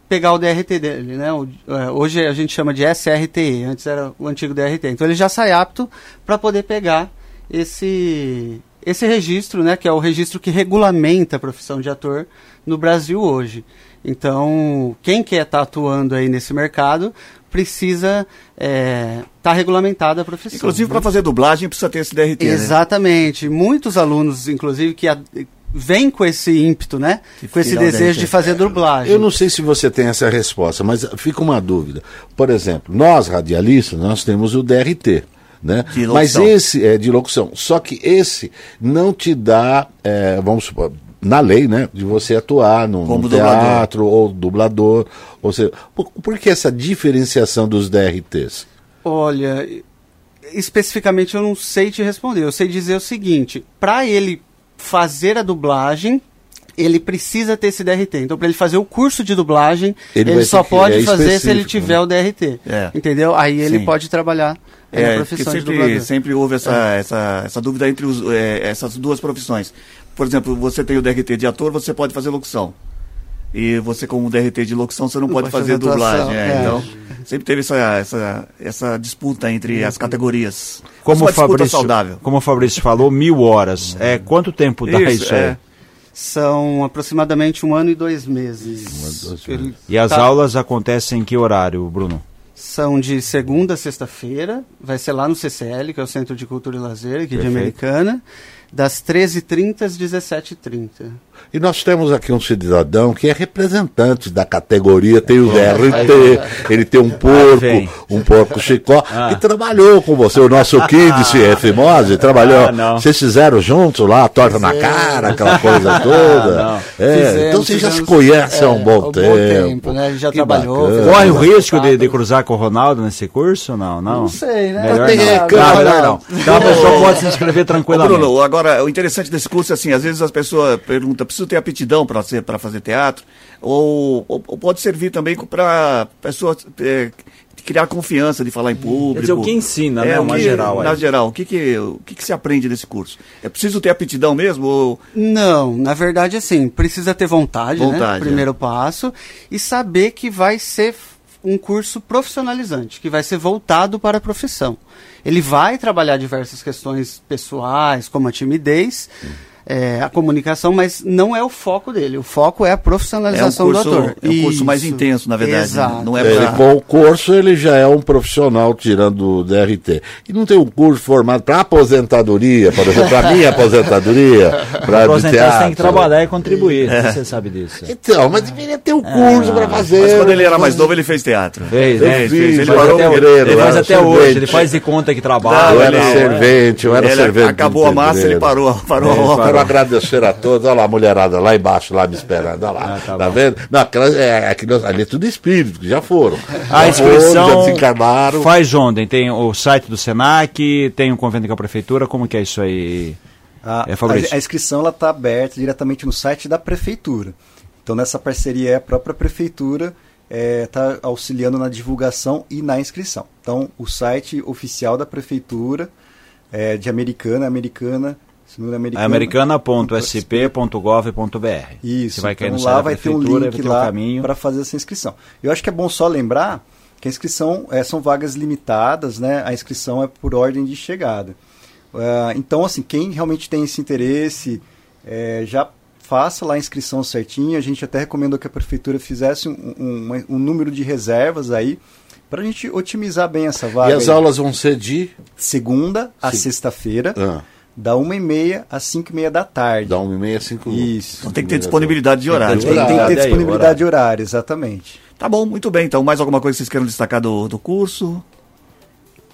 pegar o DRT dele, né? O, é, hoje a gente chama de SRTE, antes era o antigo DRT. Então ele já sai apto para poder pegar esse esse registro, né, que é o registro que regulamenta a profissão de ator no Brasil hoje. Então, quem quer estar tá atuando aí nesse mercado precisa estar é, tá regulamentada a profissão. Inclusive, né? para fazer dublagem precisa ter esse DRT. Né? Exatamente. Né? Muitos alunos, inclusive, que a, vêm com esse ímpeto, né? Que com esse desejo de fazer dublagem. Eu não sei se você tem essa resposta, mas fica uma dúvida. Por exemplo, nós radialistas, nós temos o DRT. Né? Mas esse é de locução. Só que esse não te dá, é, vamos supor, na lei, né, de você atuar no, no teatro ou dublador, ou seja, por, por que essa diferenciação dos DRTs? Olha, especificamente eu não sei te responder. Eu sei dizer o seguinte: para ele fazer a dublagem, ele precisa ter esse DRT. Então, para ele fazer o curso de dublagem, ele, ele só pode é fazer se ele tiver né? o DRT. É. Entendeu? Aí ele Sim. pode trabalhar é, na profissão sempre, de dublador. Sempre houve essa, é. essa, essa dúvida entre os, é, essas duas profissões. Por exemplo, você tem o DRT de ator, você pode fazer locução. E você, como DRT de locução, você não, não pode, pode, fazer, fazer dublagem. É, é. Então, sempre teve essa, essa, essa disputa entre as categorias. Como o Fabrício, saudável. Como o Fabrício falou, mil horas. É, quanto tempo dá isso, isso é. São aproximadamente um ano e dois meses. Um, dois meses. E as tá... aulas acontecem em que horário, Bruno? São de segunda a sexta-feira, vai ser lá no CCL, que é o Centro de Cultura e Lazer aqui Perfeito. de Americana das 13h30 às 17h30. E nós temos aqui um cidadão que é representante da categoria, tem o DRT, ele tem um porco, um porco chicó, ah. e trabalhou com você, o nosso Kid CF Mose, trabalhou. Ah, vocês fizeram juntos lá, torta na cara, aquela coisa ah, toda. Ah, é, fizemos, então vocês já se conhecem há um bom é, tempo. Bom tempo né? Ele já que trabalhou. Corre o risco de, de, cruzar com o Ronaldo nesse curso? Não, não. Não sei, né? Melhor não. Melhor não. Então a pessoa pode se inscrever tranquilamente. Bruno, agora o interessante desse curso é assim, às vezes as pessoas perguntam, preciso ter aptidão para fazer teatro, ou, ou, ou, pode servir também para pessoas é, criar confiança de falar em público. Quer dizer, o que ensina, é, né, uma geral. Na geral, o que, que, o que, que se aprende desse curso? É preciso ter aptidão mesmo? Ou... Não, na verdade, assim, precisa ter vontade, né, vontade né? Primeiro é. passo, e saber que vai ser um curso profissionalizante, que vai ser voltado para a profissão. Ele vai trabalhar diversas questões pessoais, como a timidez, é, a comunicação, mas não é o foco dele. O foco é a profissionalização É um curso- do ator. é um curso mais Isso. intenso, na verdade, né? Exato. Não é Ele, pra- com o curso, ele já é um profissional tirando o DRT. E não tem um curso formado para aposentadoria, por exemplo, para minha aposentadoria, para aposentar, você teatro. tem que trabalhar e contribuir. Você sabe disso. Então, mas deveria ter um curso para fazer. Mas quando ele era mais novo, ele fez teatro. Fez, né? Ele faz parou até o hoje, Ele faz até hoje, ele faz de conta que Eu trabalha. era Não, servente, eu era Ele servente. acabou a massa, ele parou, parou a Eu obra. Quero agradecer a todos. Olha lá, a mulherada lá embaixo, lá me esperando. Olha lá. tá tá bom. vendo? Não, aquelas, é, aquelas, ali é tudo espírito, que já foram. A Já foram, já inscrição desencarnaram. faz onde? Tem o site do Senac, tem o convênio com a prefeitura, como que é isso aí? A, É, Fabrício. a- a inscrição ela está aberta diretamente no site da prefeitura. Então nessa parceria a própria prefeitura está auxiliando na divulgação e na inscrição. Então o site oficial da prefeitura é de Americana, Americana, é É americana.sp.gov.br. Isso. Você vai cair então no lá vai ter um link vai ter um lá caminho. para fazer essa inscrição. Eu acho que é bom só lembrar que a inscrição é, são vagas limitadas, né? A inscrição é por ordem de chegada. Ah, então, assim, quem realmente tem esse interesse, eh, já faça lá a inscrição certinha. A gente até recomendou que a prefeitura fizesse um, um- um número de reservas aí para a gente otimizar bem essa vaga. E as aí. aulas vão ser de. segunda a sexta-feira, Ah, da uma e meia às cinco e meia da tarde. da 1 e meia, 5 Isso. Então tem que ter disponibilidade de horário. Tem Tem, tem que ter aí, disponibilidade de horário, exatamente. Tá bom, muito bem. Então, mais alguma coisa que vocês queiram destacar do, do curso?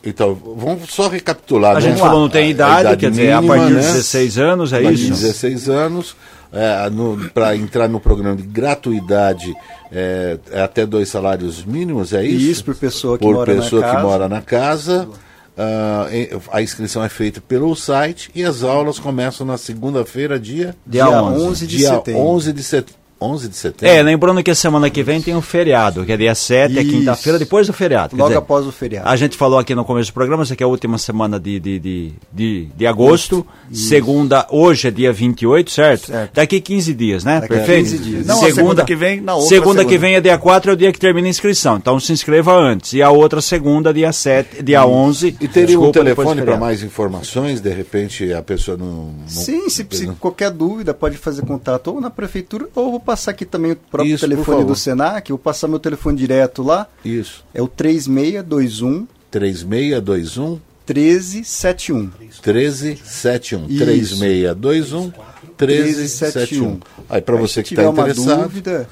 Então, vamos só recapitular. A gente falou não tem A- a idade, quer dizer, a mínima, partir né? de 16 anos, é A partir de isso? 16 anos, para entrar no programa de gratuidade é, é até dois salários mínimos, é isso? Isso, por pessoa que Por mora na pessoa que casa. mora na casa. Em- a inscrição é feita pelo site e as aulas começam na segunda-feira, dia, Dia 11. de dia setembro. 11 de setembro. 11 de setembro? É, lembrando que a semana que vem tem um feriado, que é dia 7, é Isso. quinta-feira, depois do feriado. Logo dizer, após o feriado. A gente falou aqui no começo do programa, essa aqui é a última semana de, de, de, de, de agosto. Segunda, hoje é dia 28, certo? Certo. Daqui 15 dias, né? Daqui Perfeito? 15 dias. Não, a segunda que vem, na outra Segunda, segunda. que vem é dia 4, é o dia que termina a inscrição. Então se inscreva antes. E a outra segunda, dia 7, dia 11. E teria desculpa, um telefone para mais informações? De repente a pessoa não. não- Sim, se, se não- qualquer dúvida pode fazer contato ou na prefeitura ou passar aqui também o próprio Isso, telefone do Senac, vou passar meu telefone direto lá, Isso. é o 3621 3621 1371. 1371. Isso. 3621 1371. Aí para você que está interessado. dúvida,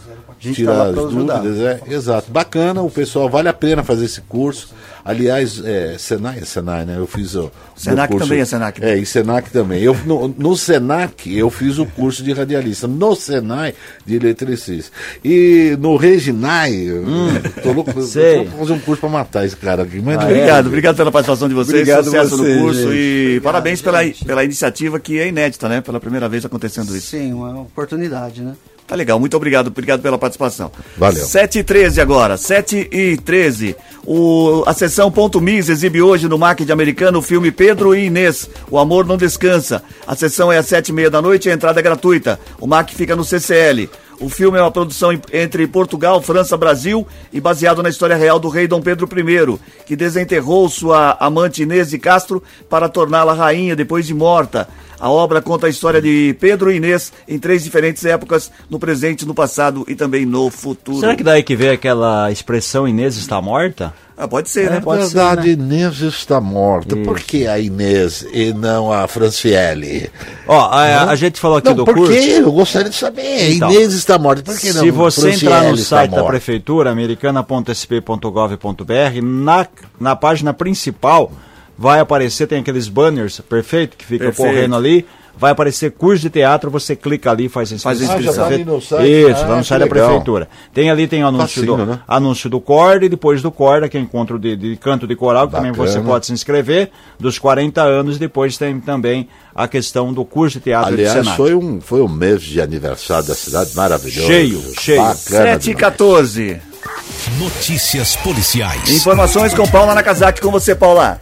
tirar lá as dúvidas, é, exato. Bacana, o pessoal, vale a pena fazer esse curso. Aliás, é, Senai é Senai, né? Eu fiz o. Senac curso- também é Senac. É, e Senac também. Eu, no, no Senac, eu fiz o curso de radialista. No Senai, de eletricista. E no Reginai, Hum. eu tô louco, sei. vou fazer um curso para matar esse cara aqui. Mas Ah, Obrigado, obrigado pela participação de vocês, Obrigado sucesso você, no curso gente. e parabéns pela, pela iniciativa que é inédita, né? Pela primeira vez acontecendo isso. Sim, uma oportunidade, né? Tá legal, muito obrigado, obrigado pela participação. Valeu. 7 e 13 agora, 7 e 13. O, a sessão Ponto Mis exibe hoje no MAC de Americano o filme Pedro e Inês, O Amor Não Descansa. A sessão é às sete e meia da noite e a entrada é gratuita. O MAC fica no CCL. O filme é uma produção entre Portugal, França, Brasil e baseado na história real do rei Dom Pedro I, que desenterrou sua amante Inês de Castro para torná-la rainha depois de morta. A obra conta a história de Pedro e Inês em três diferentes épocas, no presente, no passado e também no futuro. Será que daí que veio aquela expressão Inês está morta? Ah, pode ser, Na né? pode ser, verdade, né? Inês está morta. Por que a Inês e não a Franciele? Ó, a, a gente falou aqui Não, do por curso. que? Eu gostaria de saber. Então, Inês está morta. Por que não? Se você Franciele entrar no site da morta? prefeitura, americana.sp.gov.br, na, na página principal vai aparecer, tem aqueles banners, perfeito, que fica Perfeito. correndo ali. Vai aparecer curso de teatro, você clica ali, faz a Faz a inscrição. inscrição. Ah, tá no site? Isso, Ah, tá no site da prefeitura. Tem ali, tem o anúncio, Facinho, do, né? anúncio do Corda e depois do Corda, que é encontro de, de canto de coral, que também você pode se inscrever, dos 40 anos, depois tem também a questão do curso de teatro do Aliás, Senado. foi um, foi um mês de aniversário da cidade maravilhoso. Cheio, cheio. Bacana 7 e demais. 14. Notícias policiais. Informações com Paula Nakazaki. Com você, Paula.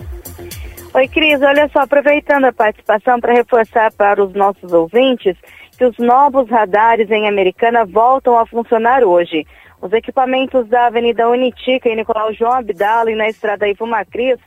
Oi, Cris, olha só, aproveitando a participação para reforçar para os nossos ouvintes que os novos radares em Americana voltam a funcionar hoje. Os equipamentos da Avenida Unitica e Nicolau João Abdala e na Estrada Ivo Macris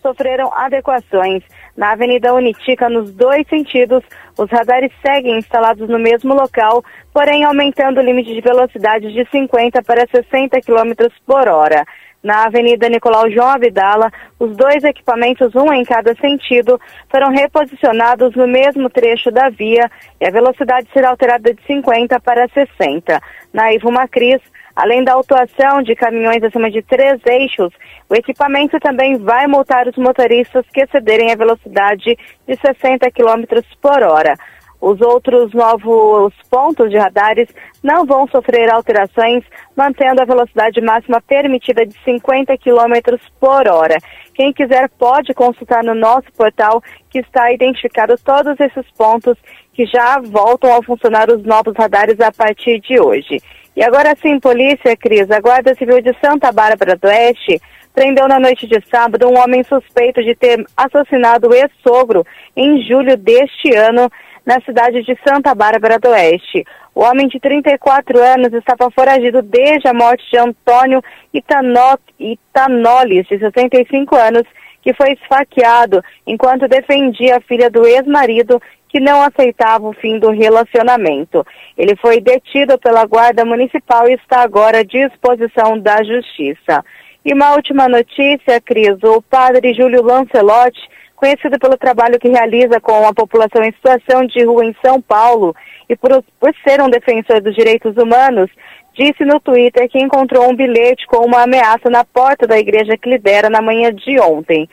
sofreram adequações. Na Avenida Unitica, nos dois sentidos, os radares seguem instalados no mesmo local, porém aumentando o limite de velocidade de 50 para 60 km por hora. Na Avenida Nicolau João Abdala, os dois equipamentos, um em cada sentido, foram reposicionados no mesmo trecho da via e a velocidade será alterada de 50 para 60. Na Ivo Macris, além da autuação de caminhões acima de três eixos, o equipamento também vai multar os motoristas que excederem a velocidade de 60 km por hora. Os outros novos pontos de radares não vão sofrer alterações, mantendo a velocidade máxima permitida de 50 km por hora. Quem quiser pode consultar no nosso portal, que está identificado todos esses pontos que já voltam a funcionar os novos radares a partir de hoje. E agora sim, polícia, Cris, a Guarda Civil de Santa Bárbara do Oeste prendeu na noite de sábado um homem suspeito de ter assassinado o ex-sogro em julho deste ano na cidade de Santa Bárbara do Oeste. O homem de 34 anos estava foragido desde a morte de Antônio Itanó, Itanolis, de 65 anos, que foi esfaqueado enquanto defendia a filha do ex-marido que não aceitava o fim do relacionamento. Ele foi detido pela Guarda Municipal e está agora à disposição da Justiça. E uma última notícia, Cris, o padre Júlio Lancelotti conhecido pelo trabalho que realiza com a população em situação de rua em São Paulo e por, por ser um defensor dos direitos humanos, disse no Twitter que encontrou um bilhete com uma ameaça na porta da igreja que lidera na manhã de ontem.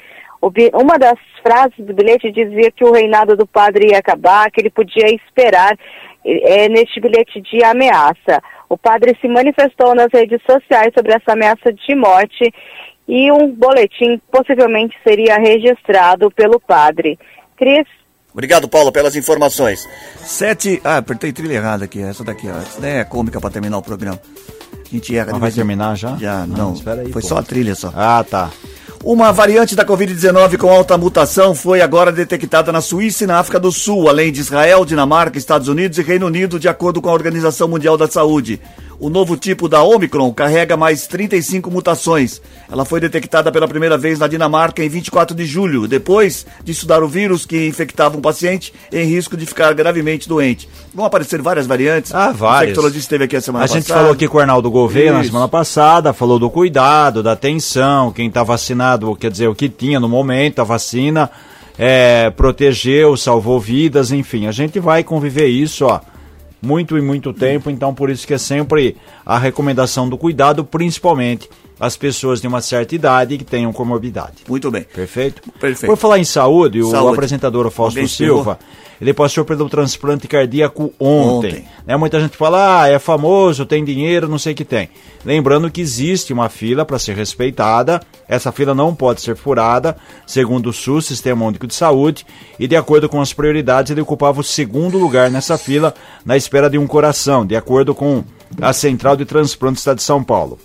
Uma das frases do bilhete dizia que o reinado do padre ia acabar, que ele podia esperar é, neste bilhete de ameaça. O padre se manifestou nas redes sociais sobre essa ameaça de morte e um boletim possivelmente seria registrado pelo padre. Cris? Obrigado, Paulo, pelas informações. Sete. Ah, apertei trilha errada aqui. Essa daqui, ó. Essa daí é cômica para terminar o programa. A gente erra. Não vai terminar já? Já, não. não aí, foi pô. só a trilha só. Ah, tá. Uma variante da Covid-19 com alta mutação foi agora detectada na Suíça e na África do Sul, além de Israel, Dinamarca, Estados Unidos e Reino Unido, de acordo com a Organização Mundial da Saúde. O novo tipo da Omicron carrega mais 35 mutações. Ela foi detectada pela primeira vez na Dinamarca em 24 de julho, depois de estudar o vírus que infectava um paciente em risco de ficar gravemente doente. Vão aparecer várias variantes. Ah, várias. O infectologista esteve aqui a semana a passada. A gente falou aqui com o Arnaldo Gouveia Isso. na semana passada, falou do cuidado, da atenção, quem está vacinado, quer dizer, o que tinha no momento, a vacina, é, protegeu, salvou vidas, enfim. A gente vai conviver isso, ó muito e muito tempo, então por isso que é sempre a recomendação do cuidado, principalmente as pessoas de uma certa idade que tenham comorbidade. Muito bem. Perfeito? Perfeito. Por falar em saúde, saúde. o apresentador Fausto Silva, ele passou pelo transplante cardíaco ontem. ontem. Né, muita gente fala, ah, é famoso, tem dinheiro, não sei o que tem. Lembrando que existe uma fila para ser respeitada, essa fila não pode ser furada, segundo o SUS, Sistema Único de Saúde, e de acordo com as prioridades, ele ocupava o segundo lugar nessa fila, na espera de um coração, de acordo com a Central de Transplante do Estado de São Paulo.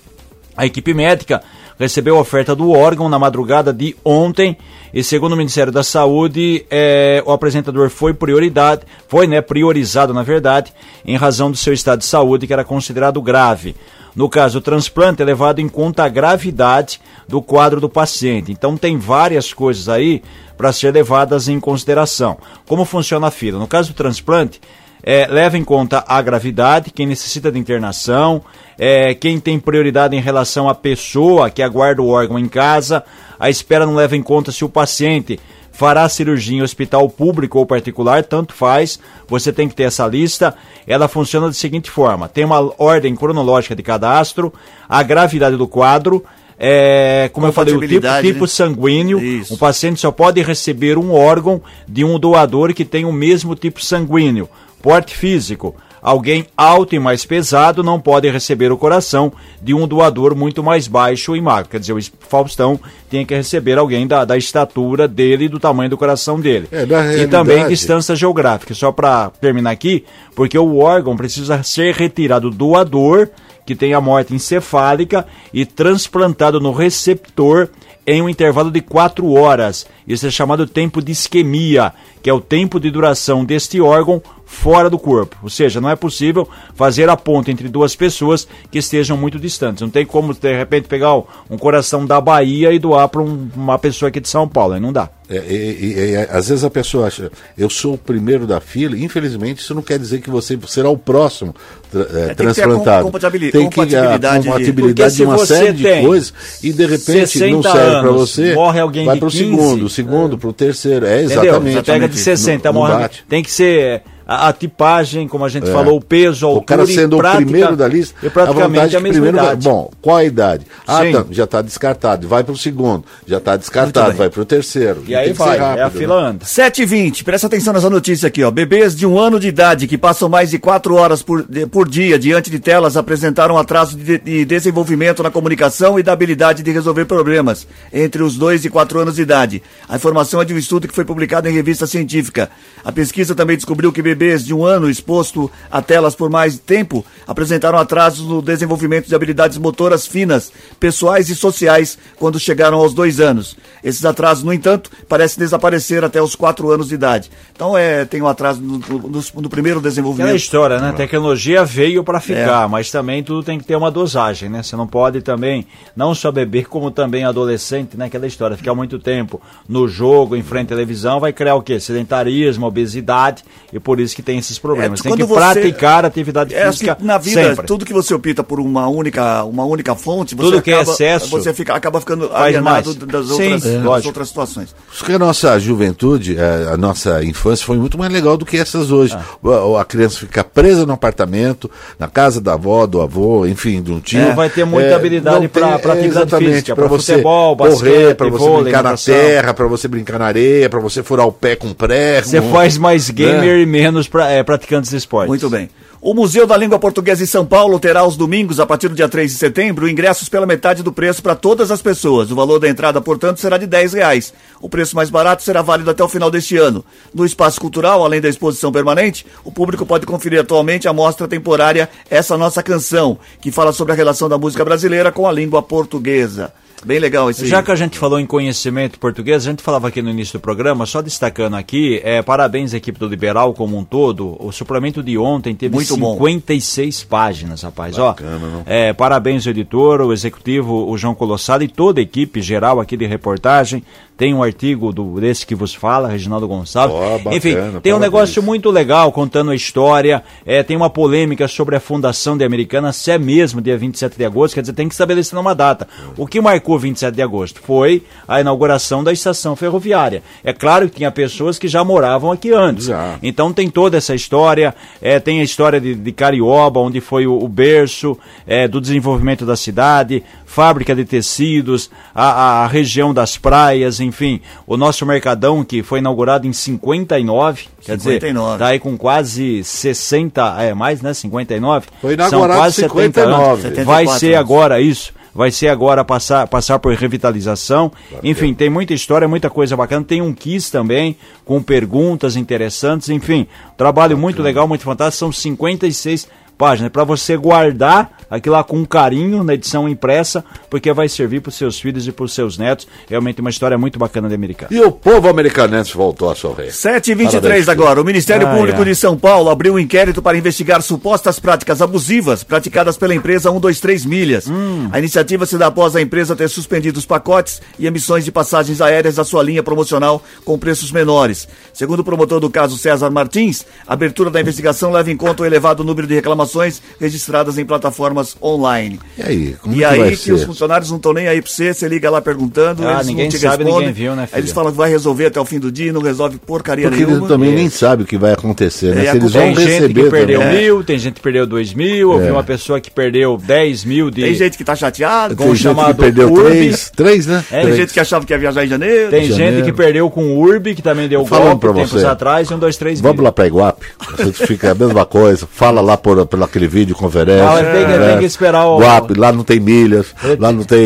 A equipe médica recebeu a oferta do órgão na madrugada de ontem e segundo o Ministério da Saúde, é, o apresentador foi prioridade, foi né, priorizado na verdade, em razão do seu estado de saúde que era considerado grave. No caso, o transplante é levado em conta a gravidade do quadro do paciente. Então tem várias coisas aí para ser levadas em consideração. Como funciona a fila? No caso do transplante, é, leva em conta a gravidade, quem necessita de internação, é, quem tem prioridade em relação à pessoa que aguarda o órgão em casa. A espera não leva em conta se o paciente fará cirurgia em hospital público ou particular, tanto faz, você tem que ter essa lista. Ela funciona da seguinte forma: tem uma ordem cronológica de cadastro, a gravidade do quadro. É, como eu falei, o tipo, tipo né? sanguíneo. Isso. O paciente só pode receber um órgão de um doador que tem o mesmo tipo sanguíneo porte físico. Alguém alto e mais pesado não pode receber o coração de um doador muito mais baixo e magro. Quer dizer, o Faustão tem que receber alguém da, da estatura dele e do tamanho do coração dele. É, e também distância geográfica. Só para terminar aqui, porque o órgão precisa ser retirado do doador, que tem a morte encefálica, e transplantado no receptor em um intervalo de 4 horas. Isso é chamado tempo de isquemia, que é o tempo de duração deste órgão fora do corpo. Ou seja, não é possível fazer a ponte entre duas pessoas que estejam muito distantes. Não tem como, de repente, pegar um coração da Bahia e doar para um, uma pessoa aqui de São Paulo. Aí não dá. É, e, e, às vezes a pessoa acha, eu sou o primeiro da fila, infelizmente isso não quer dizer que você será o próximo tra, é, transplantado. Compatibilidade, tem que a compatibilidade de uma série de coisas e de repente não serve para você, morre alguém vai para o segundo, o segundo, é. para o terceiro. É exatamente. Você pega de 60, não, morre. Não tem que ser a, a, tipagem, como a gente é. falou, o peso, a altura, O cara sendo o primeiro da lista, e praticamente a, a mesma primeiro, idade. Bom, qual a idade? Ah, tá, já está descartado, vai para o segundo. Já está descartado, vai para o terceiro. E, e aí vai, rápido, é a fila né? anda. 7h20, presta atenção nessa notícia aqui, ó. Bebês de um ano de idade que passam mais de 4 horas por, de, por dia diante de telas apresentaram atraso de, de desenvolvimento na comunicação e da habilidade de resolver problemas entre os 2 e 4 anos de idade. A informação é de um estudo que foi publicado em revista científica. A pesquisa também descobriu que bebês de um ano exposto a telas por mais tempo apresentaram atrasos no desenvolvimento de habilidades motoras finas, pessoais e sociais quando chegaram aos dois anos. Esses atrasos, no entanto, parecem desaparecer até os quatro anos de idade. Então, é, tem um atraso no, no, no primeiro desenvolvimento. Aquela história, né? A tecnologia veio para ficar, é. mas também tudo tem que ter uma dosagem, né? Você não pode também, não só beber, como também adolescente, né? Aquela história, ficar muito tempo no jogo, em frente à televisão, vai criar o quê? Sedentarismo, obesidade, e por isso que tem esses problemas. É, tem que você, praticar atividade é, física na vida. Sempre. Tudo que você opta por uma única, uma única fonte, você tudo acaba, que é excesso, você fica, acaba ficando alienado das outras, Sim, das outras situações. Porque a nossa juventude, é, a nossa infância foi muito mais legal do que essas hoje. Ah. A criança fica presa no apartamento, na casa da avó, do avô, enfim, de um tio. Não vai ter muita é, habilidade para atividade física, para você futebol, correr, para você vôlei, brincar na terra, para você brincar na areia, para você furar o pé com pré. Você faz mais gamer né? e menos pra, é, praticantes de esportes. Muito bem. O Museu da Língua Portuguesa em São Paulo terá aos domingos, a partir do dia 3 de setembro, ingressos pela metade do preço para todas as pessoas. O valor da entrada, portanto, será de R$ reais. O preço mais barato será válido até o final deste ano. No espaço cultural, além da exposição permanente, o público pode conferir atualmente a mostra temporária Essa Nossa Canção, que fala sobre a relação da música brasileira com a língua portuguesa. Bem legal esse Já que a gente falou em conhecimento português, a gente falava aqui no início do programa, só destacando aqui, é, parabéns à equipe do Liberal como um todo. O suplemento de ontem teve Muito 56 bom. páginas, rapaz. Bacana, Ó, é, parabéns ao editor, o executivo, o João Colossado e toda a equipe geral aqui de reportagem. Tem um artigo do, desse que vos fala, Reginaldo Gonçalves. Oh, bacana, Enfim, tem parabéns. um negócio muito legal contando a história. É, tem uma polêmica sobre a fundação de Americana, se é mesmo dia 27 de agosto, quer dizer, tem que estabelecer uma data. O que marcou 27 de agosto? Foi a inauguração da estação ferroviária. É claro que tinha pessoas que já moravam aqui antes. Já. Então tem toda essa história. É, tem a história de, de Carioba, onde foi o, o berço é, do desenvolvimento da cidade, fábrica de tecidos, a, a região das praias, enfim o nosso Mercadão, que foi inaugurado em 59, 59. quer dizer, tá aí com quase 60, é mais, né? 59. Foi inaugurado São quase 59. 70 anos. Vai ser agora isso vai ser agora passar, passar por revitalização. Enfim, tem muita história, muita coisa bacana. Tem um quiz também, com perguntas interessantes. Enfim, trabalho muito legal, muito fantástico. São 56 páginas para você guardar aquilo lá com carinho na edição impressa, porque vai servir para os seus filhos e para os seus netos. Realmente uma história muito bacana de americano. E o povo americanense voltou a sorrir. 7h23 agora. O Ministério ah, Público é. de São Paulo abriu um inquérito para investigar supostas práticas abusivas praticadas pela empresa 123 Milhas. Hum. A iniciativa se dá após a empresa ter suspendido os pacotes e emissões de passagens aéreas da sua linha promocional com preços menores. Segundo o promotor do caso César Martins, a abertura da investigação leva em conta o elevado número de reclamações registradas em plataformas plataformas online. E aí, como e aí que, que os funcionários não estão nem aí para você, você liga lá perguntando, ah, ninguém sabe, respondem, ninguém viu, né, Aí eles falam que vai resolver até o fim do dia e não resolve porcaria Porque nenhuma. Porque eles também é. nem sabem o que vai acontecer, né? É, Se eles vão tem gente que perdeu também. mil, tem gente que perdeu dois mil, é. uma pessoa que perdeu dez mil de... Tem gente que tá chateado. Com tem gente que perdeu três, três, né? É, tem gente que achava que ia viajar em janeiro. Tem gente que perdeu com o Urb, que também deu Falando golpe tempos você. atrás, um, dois, três Vamos lá pra Iguape, você fica a mesma coisa, fala lá por, por aquele vídeo conferência. Não, tem, né? Tem que esperar o lá não tem milhas, ele lá não tem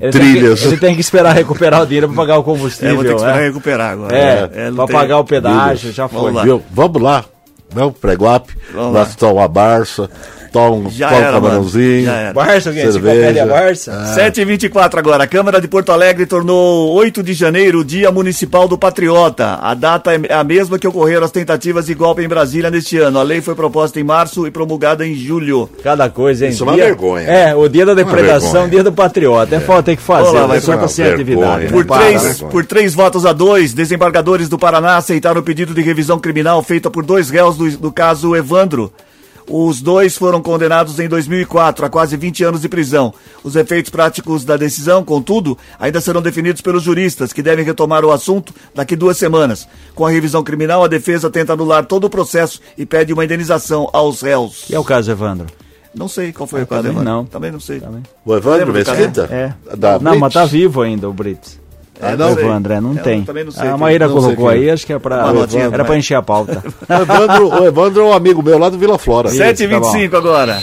ele trilhas. Tem que, ele tem que esperar recuperar o dinheiro para pagar o combustível. É, vou ter que esperar é. recuperar agora. É, é para pagar o pedágio, já foi. Vamos lá. Viu? Vamos lá. Não, Preguap, lá está o Abarça, toma, Já toma um era, mano. camarãozinho. Já era. Barça, alguém? Cerveja. Enciclopédia Barça? 7h24 agora. A Câmara de Porto Alegre tornou 8 de janeiro o Dia Municipal do Patriota. A data é a mesma que ocorreram as tentativas de golpe em Brasília neste ano. A lei foi proposta em março e promulgada em julho. Cada coisa, hein? Isso é uma Dia- vergonha. É, o dia da depredação, dia do patriota. É, falta ter que fazer. Olá, vai tá uma sem atividade. né? Por Para, três, né? por três votos a dois, desembargadores do Paraná aceitaram o pedido de revisão criminal feita por dois réus do, do caso Evandro. Os dois foram condenados em 2004 a quase 20 anos de prisão. Os efeitos práticos da decisão, contudo, ainda serão definidos pelos juristas, que devem retomar o assunto daqui duas semanas. Com a revisão criminal, a defesa tenta anular todo o processo e pede uma indenização aos réus. E é o caso, Evandro? Não sei qual foi o caso, também Evandro. não. Também não sei. O Evandro? Mesquita? É. Da não, Blitz? mas tá vivo ainda o Brits. Ah, É, não? sei. Evandro, é, não tem. não sei a quem- Maíra não sei colocou quem. aí, acho que é pra, Uma notinha, era vai. pra encher a pauta. O Evandro, o Evandro é um amigo meu lá do Vila Flora. 7h25 agora.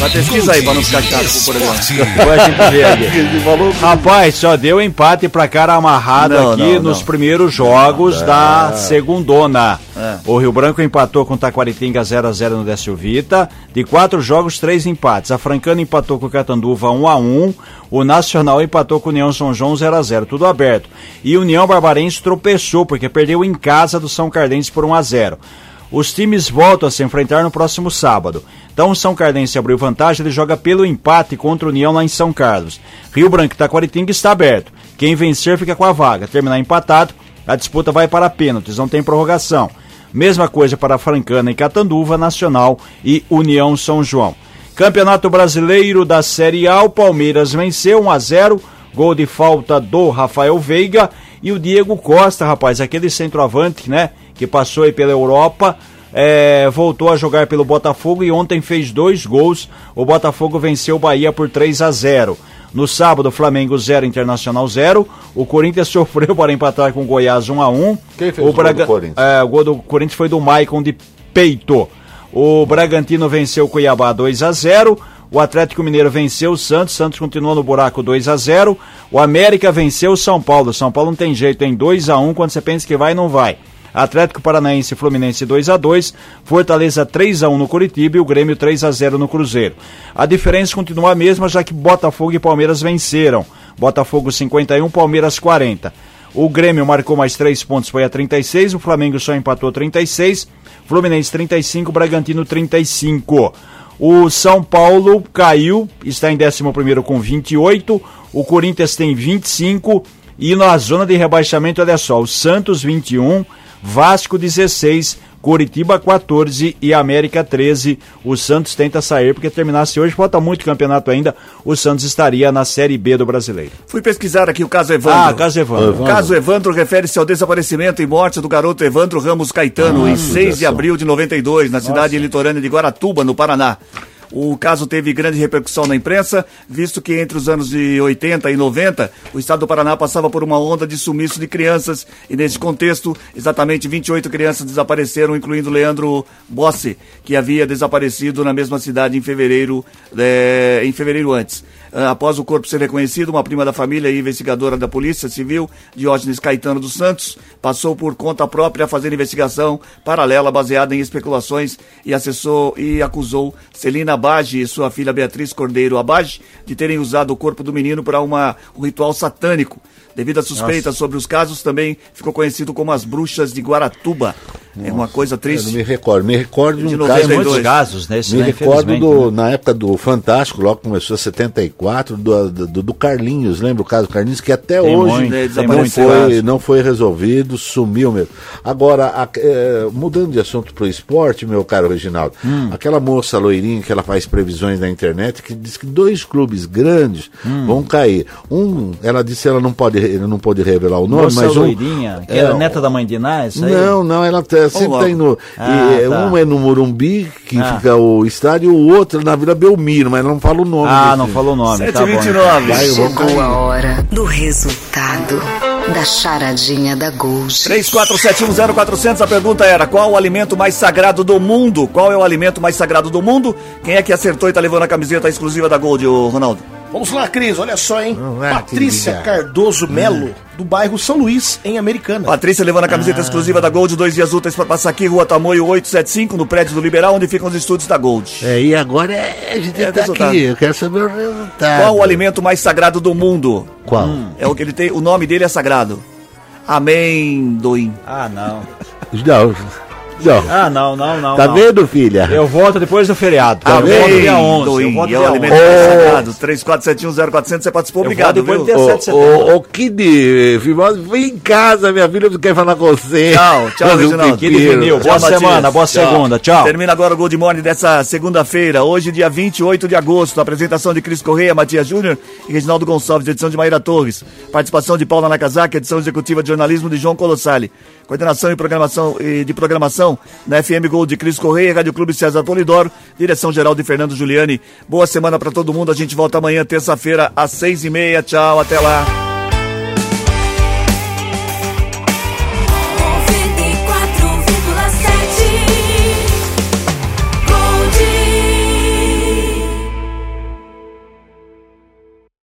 Mas pesquisa aí pra não ficar chato a vê aqui. Rapaz, só deu empate pra cara amarrado Não, aqui não, nos não. primeiros jogos da segundona. É. O Rio Branco empatou com o Taquaritinga 0x0 no Décio Vita. De quatro jogos, três empates. A Francana empatou com o Catanduva 1x1. O Nacional empatou com o União São João 0x0. Tudo aberto. E União Barbarense tropeçou porque perdeu em casa do São Cardense por 1x0. Os times voltam a se enfrentar no próximo sábado. Então o São Cardense abriu vantagem, ele joga pelo empate contra o União lá em São Carlos. Rio Branco e Taquaritinga está aberto. Quem vencer fica com a vaga. Terminar empatado, a disputa vai para pênaltis, não tem prorrogação. Mesma coisa para Francana e Catanduva, Nacional e União São João. Campeonato Brasileiro da Série A, o Palmeiras venceu 1 a 0, gol de falta do Rafael Veiga e o Diego Costa, rapaz, aquele centroavante, né, que passou aí pela Europa, é, voltou a jogar pelo Botafogo e ontem fez dois gols. O Botafogo venceu o Bahia por 3 a 0. No sábado, Flamengo 0, Internacional 0. O Corinthians sofreu para empatar com o Goiás 1 a 1. Quem fez o o gol do Corinthians? É, o gol do Corinthians foi do Maicon de peito. O Bragantino venceu o Cuiabá 2 a 0. O Atlético Mineiro venceu o Santos. Santos continuou no buraco 2 a 0. O América venceu o São Paulo. São Paulo não tem jeito, em 2 a 1 quando você pensa que vai, não vai. Atlético Paranaense e Fluminense 2 a 2, Fortaleza 3 a 1 no Curitiba e o Grêmio 3 a 0 no Cruzeiro. A diferença continua a mesma, já que Botafogo e Palmeiras venceram. Botafogo 51, Palmeiras 40. O Grêmio marcou mais 3 pontos, foi a 36, o Flamengo só empatou 36, Fluminense 35, Bragantino 35. O São Paulo caiu, está em 11 com 28, o Corinthians tem 25 e na zona de rebaixamento, olha só, o Santos 21, Vasco 16, Curitiba 14 e América 13. O Santos tenta sair porque terminasse hoje, falta muito campeonato ainda. O Santos estaria na Série B do Brasileiro. Fui pesquisar aqui o caso Evandro. Ah, caso Evandro. O caso Evandro refere-se ao desaparecimento e morte do garoto Evandro Ramos Caetano em 6 de abril de 92, na cidade litorânea de Guaratuba, no Paraná. O caso teve grande repercussão na imprensa, visto que entre os anos de 80 e 90, o estado do Paraná passava por uma onda de sumiço de crianças, e nesse contexto, exatamente 28 crianças desapareceram, incluindo Leandro Bossi, que havia desaparecido na mesma cidade em fevereiro, eh, em fevereiro antes. Ah, Após o corpo ser reconhecido, uma prima da família e investigadora da Polícia Civil, Diógenes Caetano dos Santos, passou por conta própria a fazer investigação paralela baseada em especulações e acessou e acusou Celina Abage e sua filha Beatriz Cordeiro Abage de terem usado o corpo do menino para uma, um ritual satânico. Devido a suspeitas sobre os casos, também ficou conhecido como as bruxas de Guaratuba. É uma coisa Eu não triste. me recordo. Me recordo de De um 92. caso. Muitos casos nesse, Me né? recordo do, né? na época do Fantástico, logo começou 74, do, do, do Carlinhos, lembra o caso do Carlinhos, que até Tem hoje muito, não, foi, não foi resolvido, sumiu mesmo. Agora, a- é, mudando de assunto para o esporte, meu caro Reginaldo, Hum. aquela moça loirinha que ela faz previsões na internet, que diz que dois clubes grandes Hum. vão cair. Um, ela disse que ela não pode, ela não pode revelar o nome, Moça mas um. loirinha, que é, era neta da mãe de Iná, isso aí? Não, não, ela tá, sempre tem no. Ah, e, é, tá. Um é no Morumbi, que Ah. fica o estádio, e o outro é na Vila Belmiro, mas ela não fala o nome. Ah, não falou o nome, tá bom. 729. Vai, vamos Chegou a hora do resultado da charadinha da Gold. 34710400, a pergunta era: qual o alimento mais sagrado do mundo? Qual é o alimento mais sagrado do mundo? Quem é que acertou e tá levando a camiseta exclusiva da Gold, Ronaldo? Vamos lá, Cris, olha só, hein? Lá, Patrícia querida. Cardoso Melo, do bairro São Luís, em Americana. Patrícia levando a camiseta Ah. exclusiva da Gold, dois dias úteis para passar aqui, Rua Tamoio 875, no prédio do Liberal, onde ficam os estúdios da Gold. É, e agora é, a gente É, tá resultado. aqui, eu quero saber o resultado. Qual o alimento mais sagrado do mundo? Qual? É o que ele tem, o nome dele é sagrado. Amendoim. Ah, não. Não, não. Ah, não, não, não. Tá não. vendo, filha? Eu volto depois do feriado. Tá eu volto dia 11. Eu volto dia alimento 11. mais Oh. sagrado. 34710400, você participou, Eu obrigado, vou depois viu? do dia 7 de setembro. Ô, ô, Kid, vem em casa, minha filha quer falar com você. Tchau, tchau, Reginaldo. Kid. Vinil, boa Tchau, semana, boa Tchau. segunda, tchau. Termina agora o Gold Morning dessa segunda-feira, hoje, dia 28 de agosto. Apresentação de Cris Correia, Matias Júnior e Reginaldo Gonçalves, edição de Maíra Torres. Participação de Paula Nakazaki, edição executiva de jornalismo de João Colossali. Coordenação e programação e de programação na FM Gold de Cris Correia, Rádio Clube César Polidoro, direção geral de Fernando Giuliani. Boa semana pra todo mundo. A gente volta amanhã, terça-feira, às seis e meia. Tchau, até lá.